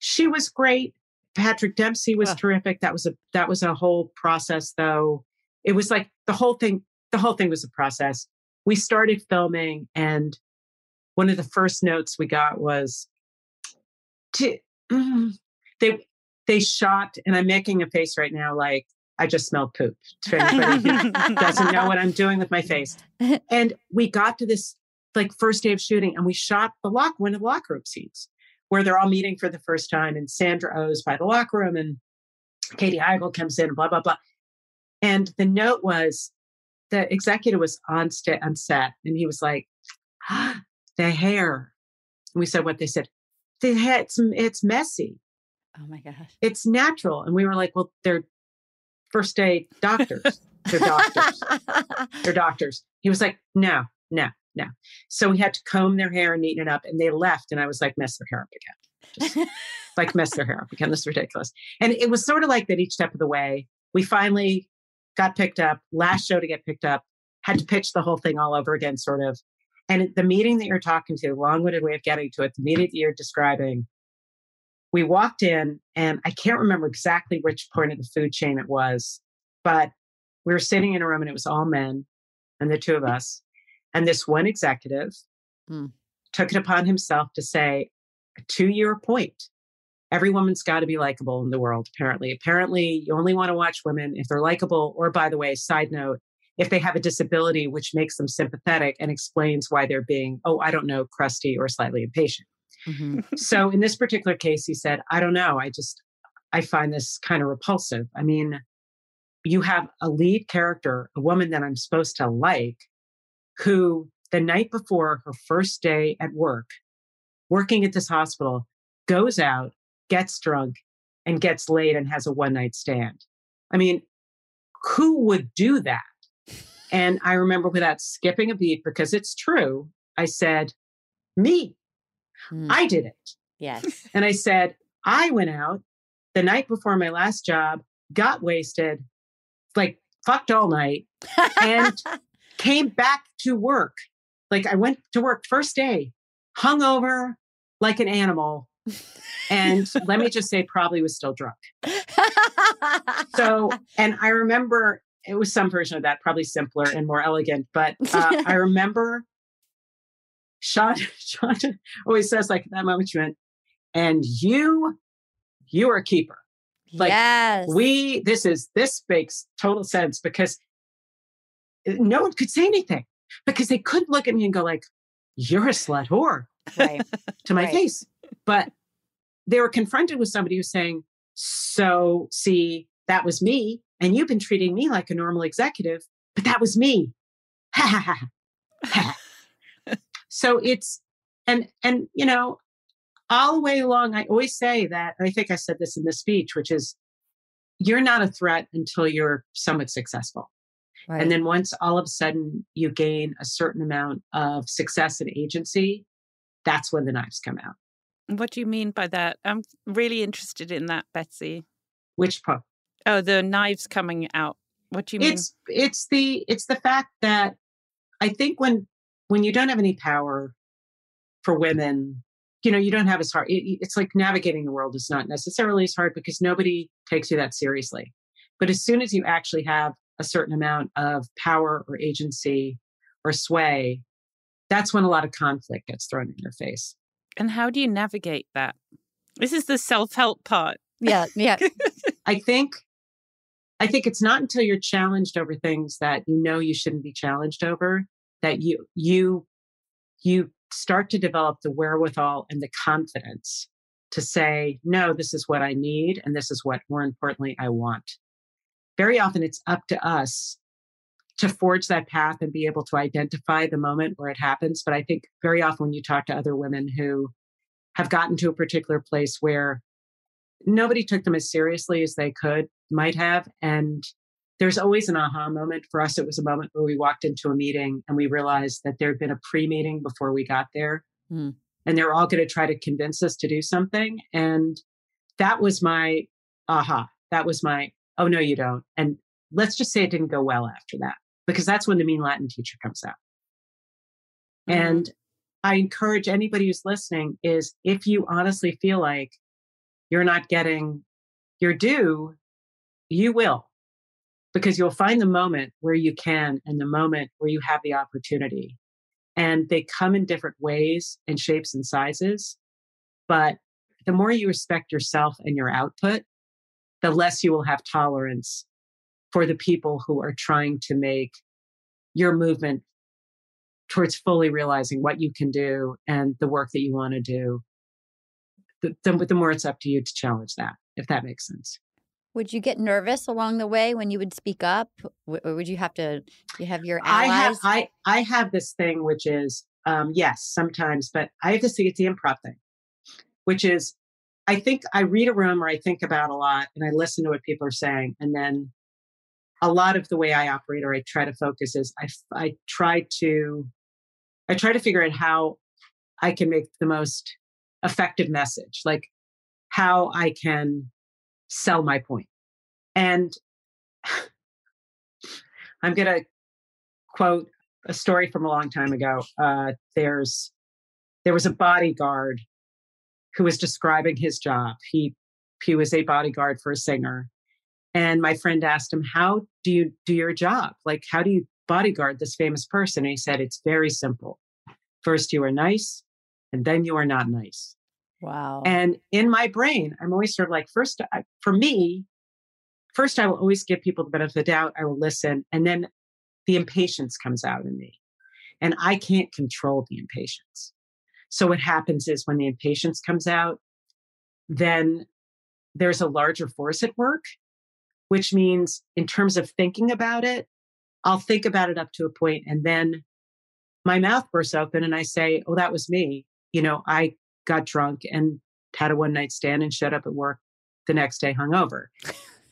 She was great. Patrick Dempsey was terrific. That was a that was a whole process though. It was like the whole thing, the whole thing was a process. We started filming and one of the first notes we got was to, mm, they they shot and I'm making a face right now like I just smelled poop. To anybody who doesn't know what I'm doing with my face. *laughs* And we got to this like first day of shooting and we shot the lock one of the locker room scenes where they're all meeting for the first time and Sandra Oh's by the locker room and Katie Heigl comes in, blah, blah, blah. And the note was the executive was on, sta- on set and he was like, *gasps* the hair. And we said what they said. It's, it's messy. Oh my gosh. It's natural. And we were like, well, they're first day doctors. they're doctors. they're *laughs* doctors. He was like, no, no, no. So we had to comb their hair and neaten it up. And they left. And I was like, mess their hair up again. Just like mess their hair up again. This is ridiculous. And it was sort of like that each step of the way. We finally got picked up, last show to get picked up, had to pitch the whole thing all over again, sort of. And the meeting that you're talking to, long winded way of getting to it, the meeting that you're describing, we walked in and I can't remember exactly which point of the food chain it was, but we were sitting in a room and it was all men and the two of us. And this one executive Hmm. took it upon himself to say, to your point, every woman's got to be likable in the world, apparently. Apparently, you only want to watch women if they're likable, or by the way, side note, if they have a disability which makes them sympathetic and explains why they're being, oh, I don't know, crusty or slightly impatient. Mhm. So in this particular case, he said, I don't know. I just, I find this kind of repulsive. I mean, you have a lead character, a woman that I'm supposed to like, who the night before her first day at work, working at this hospital, goes out, gets drunk, and gets laid and has a one night stand. I mean, who would do that? And I remember without skipping a beat, because it's true, I said, Me, Hmm. I did it. yes. And I said, I went out the night before my last job, got wasted, like fucked all night, and *laughs* came back to work. Like I went to work first day, hung over like an animal. And let me just say, probably was still drunk. So, *laughs* and I remember it was some version of that, probably simpler and more elegant. But *laughs* uh, I remember Sean, *laughs* Sean always says, like, at that moment, went, and you, you are a keeper. Like, yes. We, this is, this makes total sense because uh, no one could say anything because they couldn't look at me and go, like, you're a slut whore right. to my Right. face. But they were confronted with somebody who's saying, So, see, that was me. And you've been treating me like a normal executive, but that was me. *laughs* So it's, and, and, you know, all the way along, I always say that, I think I said this in the speech, which is, you're not a threat until you're somewhat successful. Right. And then once all of a sudden you gain a certain amount of success and agency, that's when the knives come out. What do you mean by that? I'm really interested in that, Betsy. Which part? Oh, the knives coming out. What do you mean? It's it's the it's the fact that I think when when you don't have any power for women, you know, you don't have as hard. It, it's like navigating the world is not necessarily as hard because nobody takes you that seriously. But as soon as you actually have a certain amount of power or agency or sway, that's when a lot of conflict gets thrown in your face. and how do you navigate that? This is the self help part. yeah. Yeah. *laughs* I think I think it's not until you're challenged over things that you know you shouldn't be challenged over that you you you start to develop the wherewithal and the confidence to say no this is what I need and this is what more importantly I want. Very often it's up to us to forge that path and be able to identify the moment where it happens but I think very often when you talk to other women who have gotten to a particular place where nobody took them as seriously as they could might have and there's always an aha moment. For us it was a moment where we walked into a meeting and we realized that there had been a pre-meeting before we got there Hmm. and they're all going to try to convince us to do something and that was my aha. That was my oh no you don't and let's just say it didn't go well after that because that's when the mean latin teacher comes out. And i encourage anybody who's listening is if you honestly feel like you're not getting your due, you will, because you'll find the moment where you can and the moment where you have the opportunity. And they come in different ways and shapes and sizes. But the more you respect yourself and your output, the less you will have tolerance for the people who are trying to make your movement towards fully realizing what you can do and the work that you want to do the, the, the more it's up to you to challenge that, if that makes sense. Would you get nervous along the way when you would speak up, W- or would you have to? You have your I have allies. I I have this thing which is um, yes, sometimes, but I have to see it's the improv thing, which is I think I read a room or I think about a lot and I listen to what people are saying. And then a lot of the way I operate or I try to focus is I, I try to, I try to figure out how I can make the most effective message, like how I can sell my point. And *sighs* I'm going to quote a story from a long time ago. Uh, there's there was a bodyguard who was describing his job. He he was a bodyguard for a singer, and my friend asked him, "How do you do your job? Like, how do you bodyguard this famous person?" And he said, "It's very simple. First, you are nice, and then you are not nice." Wow. And in my brain, I'm always sort of like, first, I, for me, first, I will always give people the benefit of the doubt. I will listen, and then the impatience comes out in me, and I can't control the impatience. So what happens is when the impatience comes out, then there's a larger force at work, which means in terms of thinking about it, I'll think about it up to a point and then my mouth bursts open and I say, Oh, that was me. You know, I got drunk and had a one night stand and showed up at work the next day hungover.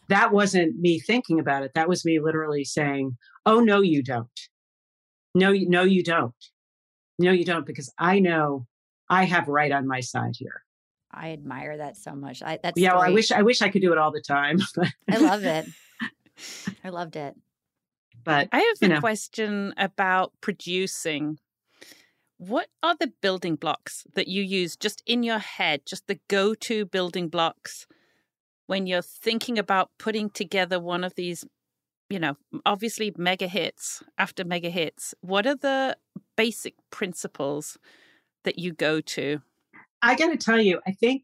that wasn't me thinking about it. That was me literally saying, Oh, no, you don't. No, no, you don't. No, you don't, because I know I have right on my side here. I admire that so much. I that's yeah. Well, I wish I wish I could do it all the time. *laughs* I love it. *laughs* I loved it. But I have a know. question about producing. What are the building blocks that you use just in your head, just the go to building blocks when you're thinking about putting together one of these, you know, obviously mega hits after mega hits? What are the basic principles that you go to? I got to tell you, I think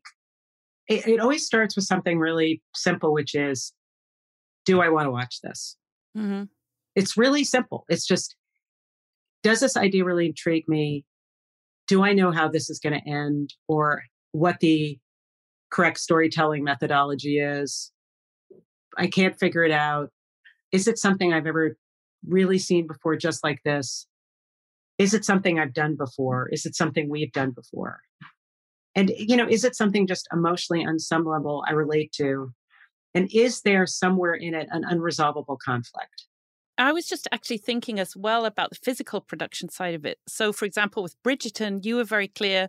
it, it always starts with something really simple, which is, do I want to watch this? Mm-hmm. It's really simple. It's just, does this idea really intrigue me? Do I know how this is going to end or what the correct storytelling methodology is? I can't figure it out. Is it something I've ever really seen before, just like this? Is it something I've done before? Is it something we've done before? And, you know, is it something just emotionally on some level I relate to? And is there somewhere in it an unresolvable conflict? I was just actually thinking as well about the physical production side of it. So, for example, with Bridgerton, you were very clear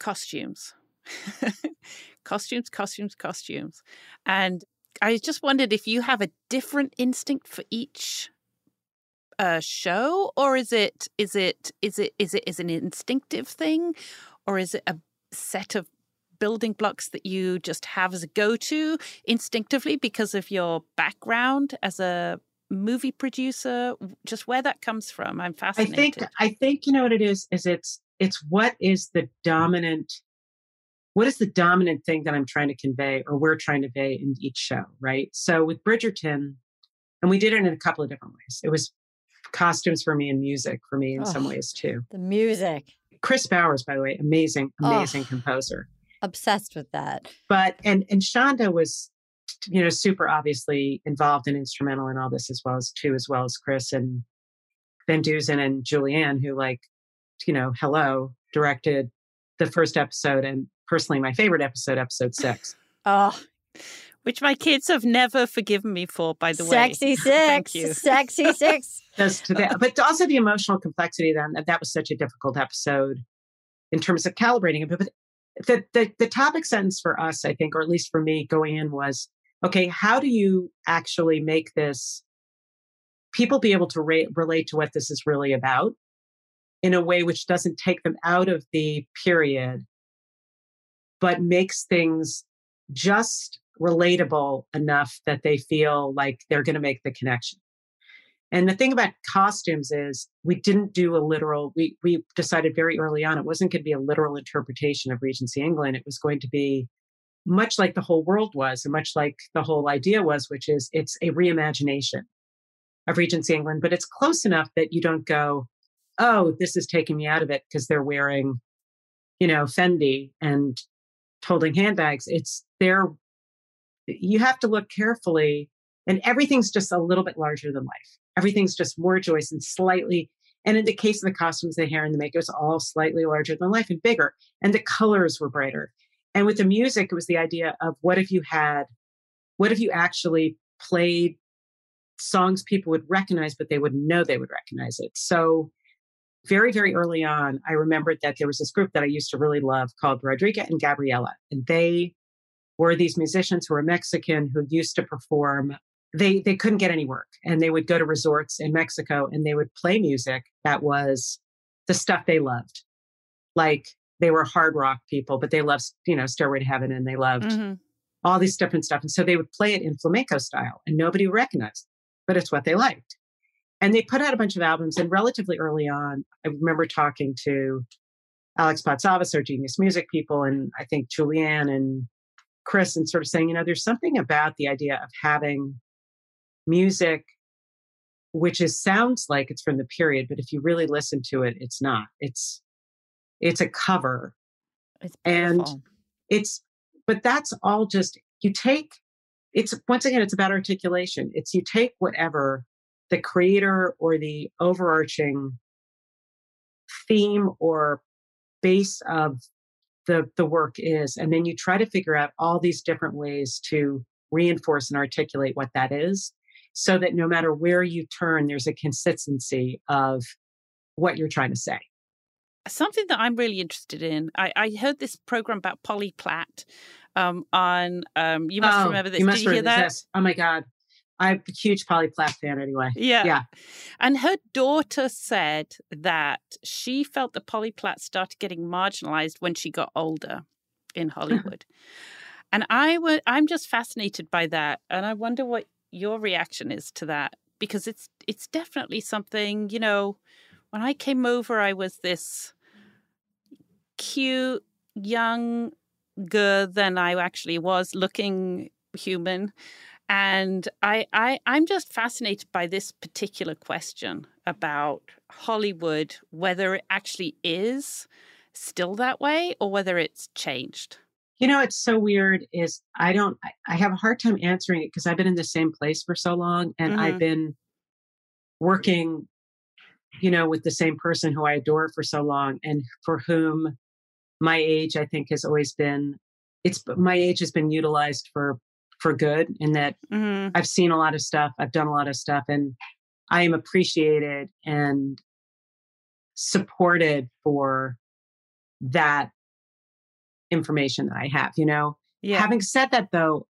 costumes, *laughs* costumes, costumes, costumes. And I just wondered if you have a different instinct for each uh, show, or is it is it is it is it is an instinctive thing, or is it a set of building blocks that you just have as a go-to instinctively because of your background as a movie producer just where that comes from i'm fascinated I think I think you know what it is is it's it's what is the dominant what is the dominant thing that I'm trying to convey or we're trying to convey in each show, right? So with Bridgerton, and we did it in a couple of different ways. It was costumes for me and music for me in some Oh. ways too. The music. Kris Bowers, by the way, amazing, Oh. amazing composer. Obsessed with that. But and and Shonda was, you know, super obviously involved and instrumental in all this as well as too, as well as Chris and Van Dusen and Julie Anne, who like, you know, hello, directed the first episode and personally my favorite episode, episode six. *laughs* Oh, which my kids have never forgiven me for by the way sexy *laughs* Thank you. Sexy *laughs* six. Just to that, but also the emotional complexity then that that was such a difficult episode in terms of calibrating it. But but the, the the topic sentence for us, I think, or at least for me going in was, okay, how do you actually make this people be able to ra- relate to what this is really about in a way which doesn't take them out of the period, but makes things just relatable enough that they feel like they're going to make the connection. And the thing about costumes is we didn't do a literal, we, we decided very early on it wasn't going to be a literal interpretation of Regency England. It was going to be much like the whole world was, and much like the whole idea was, which is it's a reimagination of Regency England, but it's close enough that you don't go, oh, this is taking me out of it because they're wearing, you know, Fendi and holding handbags. It's they're, you have to look carefully, and everything's just a little bit larger than life. Everything's just more joyous and slightly, And in the case of the costumes, the hair and the makeup was all slightly larger than life and bigger. And the colors were brighter. And with the music, it was the idea of what if you had, what if you actually played songs people would recognize, but they wouldn't know they would recognize it. So very, very early on, I remembered that there was this group that I used to really love called Rodrigo and Gabriela. And they were these musicians who were Mexican who used to perform. They they couldn't get any work and they would go to resorts in Mexico and they would play music that was the stuff they loved. Like they were hard rock people, but they loved, you know, Stairway to Heaven and they loved mm-hmm. all these different stuff. And so they would play it in flamenco style and nobody recognized, but it's what they liked. And they put out a bunch of albums. And relatively early on, I remember talking to Alex Patsavas, our Genius Music people, and I think Julie Anne and Chris, and sort of saying, you know, there's something about the idea of having music which is sounds like it's from the period but if you really listen to it it's not it's it's a cover it's and it's but that's all just you take it's once again it's about articulation. It's you take whatever the creator or the overarching theme or base of the the work is and then you try to figure out all these different ways to reinforce and articulate what that is so that no matter where you turn there's a consistency of what you're trying to say something that i'm really interested in i, I heard this program about polly platt um, on um, you must oh, remember this you must did you hear that this. oh my god I'm a huge Polly Platt fan anyway. Yeah. Yeah. And her daughter said that she felt that Polly Platt started getting marginalized when she got older in Hollywood. and I would I'm just fascinated by that. And I wonder what your reaction is to that. Because it's it's definitely something, you know, when I came over I was this cute young girl than I actually was looking human and I, I I'm just fascinated by this particular question about Hollywood, whether it actually is still that way or whether it's changed. You know, it's so weird. Is I don't I have a hard time answering it because I've been in the same place for so long and mm-hmm. I've been working, you know, with the same person who I adore for so long and for whom my age I think has always been it's my age has been utilized for for good in that mm-hmm. I've seen a lot of stuff, I've done a lot of stuff, and I am appreciated and supported for that information that I have, you know? Yeah. Having said that though,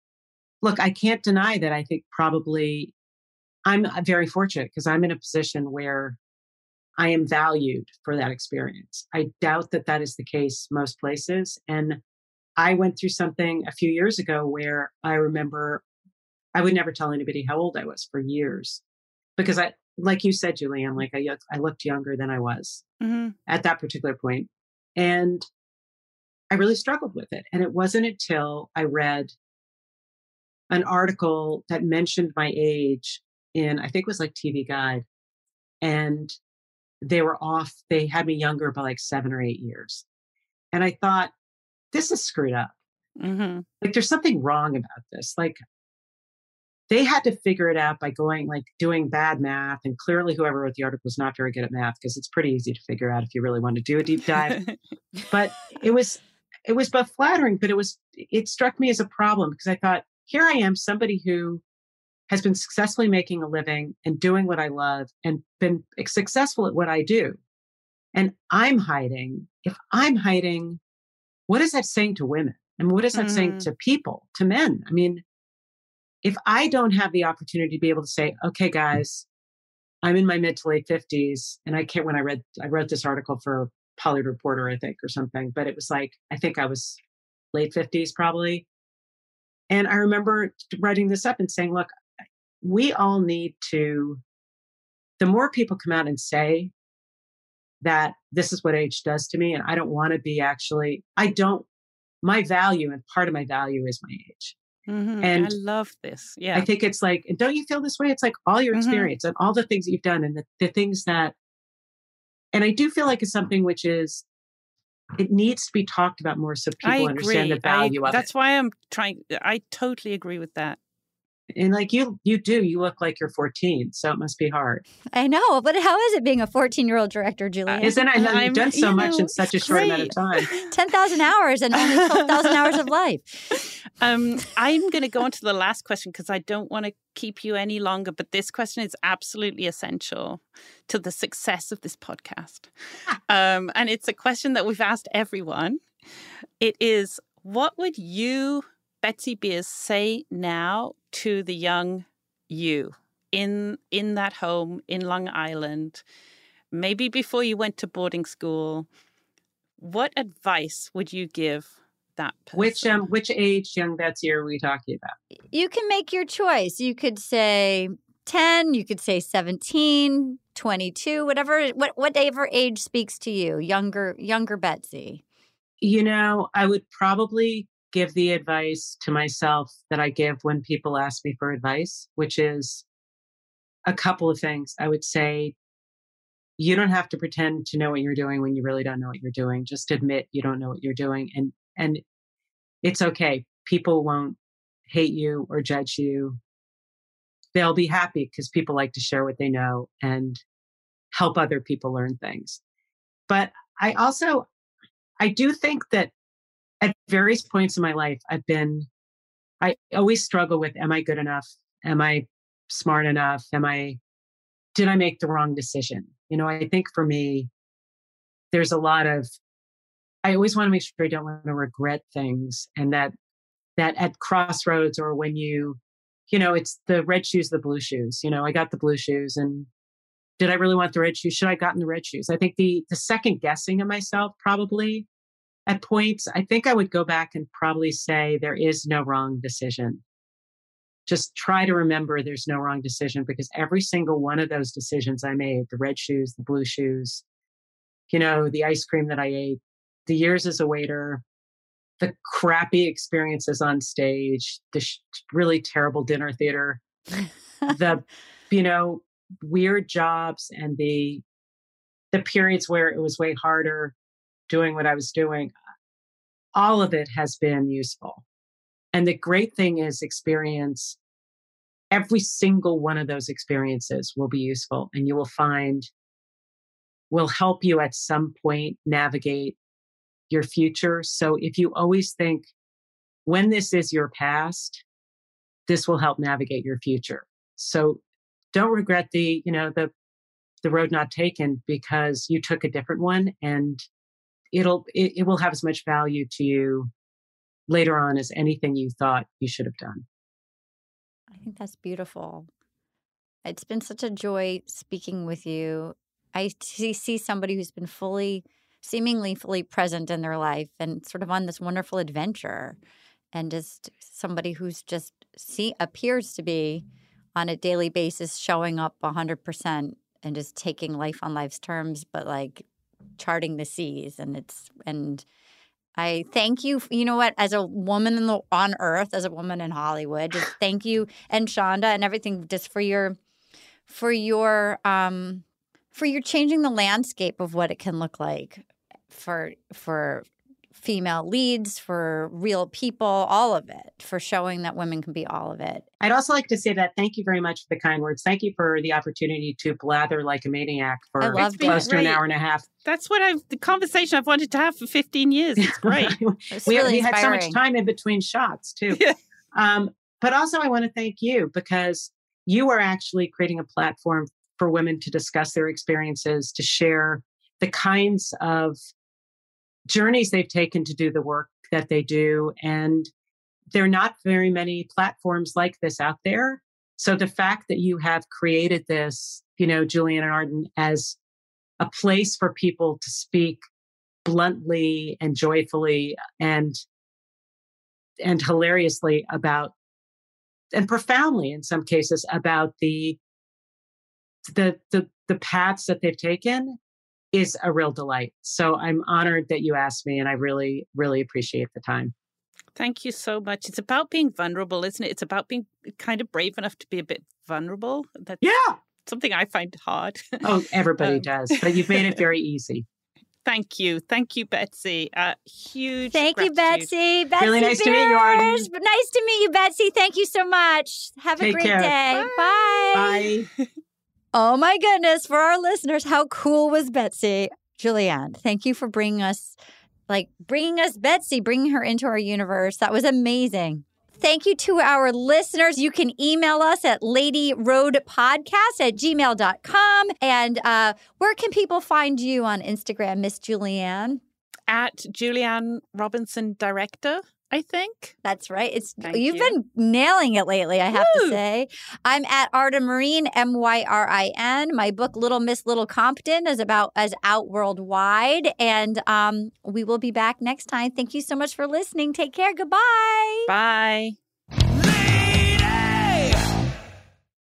look, I can't deny that I think probably I'm uh, very fortunate because I'm in a position where I am valued for that experience. I doubt that that is the case most places. And I went through something a few years ago where I remember I would never tell anybody how old I was for years because I, like you said, Julie Anne, like I, I looked younger than I was mm-hmm. at that particular point. And I really struggled with it. And it wasn't until I read an article that mentioned my age in, I think it was like TV Guide. And they were off, they had me younger by like seven or eight years. And I thought, this is screwed up. Mm-hmm. Like there's something wrong about this. Like they had to figure it out by going like doing bad math. And clearly, whoever wrote the article was not very good at math because it's pretty easy to figure out if you really want to do a deep dive. but it was it was both flattering, but it was it struck me as a problem because I thought, here I am, somebody who has been successfully making a living and doing what I love and been successful at what I do. And I'm hiding. If I'm hiding what is that saying to women? And what is that mm. saying to people, to men? I mean, if I don't have the opportunity to be able to say, okay, guys, I'm in my mid to late 50s, and I can't, when I read, I wrote this article for Hollywood Reporter, I think, or something, but it was like, I think I was late 50s probably. And I remember writing this up and saying, look, we all need to, the more people come out and say that this is what age does to me. And I don't want to be actually, I don't, my value and part of my value is my age. Mm-hmm. And I love this. Yeah. I think it's like, don't you feel this way? It's like all your mm-hmm. experience mm-hmm. and all the things that you've done and the, the things that, and I do feel like it's something which is, it needs to be talked about more so people understand the value I, of that's it. That's why I'm trying, I totally agree with that. And like you, you do. You look like you're 14, so it must be hard. I know, but how is it being a 14 year old director, Julia? Isn't I know you've done so much know, in such a short amount of time. *laughs* 10,000 hours and only 12,000 hours of life. *laughs* Um, I'm going to go on to the last question because I don't want to keep you any longer, but this question is absolutely essential to the success of this podcast. *laughs* um, and it's a question that we've asked everyone. It is what would you Betsy Beers say now to the young you in in that home in Long Island, maybe before you went to boarding school? What advice would you give that person? Which um which age young Betsy are we talking about? You can make your choice. You could say 10, you could say 17, 22, whatever what whatever age speaks to you, younger younger Betsy. You know, I would probably give the advice to myself that I give when people ask me for advice, which is a couple of things. I would say, you don't have to pretend to know what you're doing when you really don't know what you're doing. Just admit you don't know what you're doing and and it's okay. People won't hate you or judge you. They'll be happy because people like to share what they know and help other people learn things. But I also I do think that at various points in my life, I've been, I always struggle with, am I good enough? Am I smart enough? Am I, did I make the wrong decision? You know, I think for me, there's a lot of, I always want to make sure I don't want to regret things and that, that at crossroads or when you, you know, it's the red shoes, the blue shoes. You know, I got the blue shoes and did I really want the red shoes? Should I have gotten the red shoes? I think the the second guessing of myself probably at points, I think I would go back and probably say there is no wrong decision. Just try to remember there's no wrong decision because every single one of those decisions I made the red shoes, the blue shoes, you know, the ice cream that I ate, the years as a waiter, the crappy experiences on stage, the sh- really terrible dinner theater, the, *laughs* you know, weird jobs and the, the periods where it was way harder doing what I was doing, all of it has been useful. And the great thing is, experience, every single one of those experiences will be useful and you will find will help you at some point navigate your future. So if you always think, when this is your past, this will help navigate your future. So don't regret the, you know, the the road not taken because you took a different one and it'll it, it will have as much value to you later on as anything you thought you should have done. I think that's beautiful. It's been such a joy speaking with you. I see, see somebody who's been fully, seemingly fully present in their life and sort of on this wonderful adventure, and just somebody who's just see appears to be on a daily basis showing up 100% and just taking life on life's terms, but like charting the seas and it's and I thank you. You know what? As a woman in the, on Earth, as a woman in Hollywood, just *sighs* thank you and Shonda and everything just for your for your um for your changing the landscape of what it can look like for for female leads, for real people, all of it, for showing that women can be all of it. I'd also like to say that thank you very much for the kind words. Thank you for the opportunity to blather like a maniac for close to an hour and a half. That's what I've the conversation I've wanted to have for 15 years. It's *laughs* great. it's we, really we had so much time in between shots too. *laughs* Yeah. Um, but also I want to thank you because you are actually creating a platform for women to discuss their experiences, to share the kinds of journeys they've taken to do the work that they do. And there are not very many platforms like this out there. So the fact that you have created this, you know, Julie Anne and Arden, as a place for people to speak bluntly and joyfully and and hilariously about and profoundly in some cases about the the the, the paths that they've taken is a real delight. So I'm honored that you asked me, and I really, really appreciate the time. Thank you so much. It's about being vulnerable, isn't it? It's about being kind of brave enough to be a bit vulnerable. That's yeah. Something I find hard. Oh, *laughs* everybody um, does, but you've made it *laughs* very easy. Thank you. Thank you, Betsy. Uh, huge. Thank you. Betsy. Betsy Really nice to meet you, Arden. Nice to meet you, Betsy. Thank you so much. Have a great care. day. Bye. Bye. *laughs* Oh my goodness. For our listeners, how cool was Betsy? Julie Anne, thank you for bringing us, like, bringing us Betsy, bringing her into our universe. That was amazing. Thank you to our listeners. You can email us at ladyroadpodcast at gmail.com. And uh, where can people find you on Instagram, Miss Julie Anne? At Julie Anne Robinson Director, I think. That's right. It's Thank you've you. been nailing it lately, I have to say. I'm at Arden Myrin, M Y R I N. My book Little Miss Little Compton is about as out worldwide, and um, we will be back next time. Thank you so much for listening. Take care. Goodbye. Bye.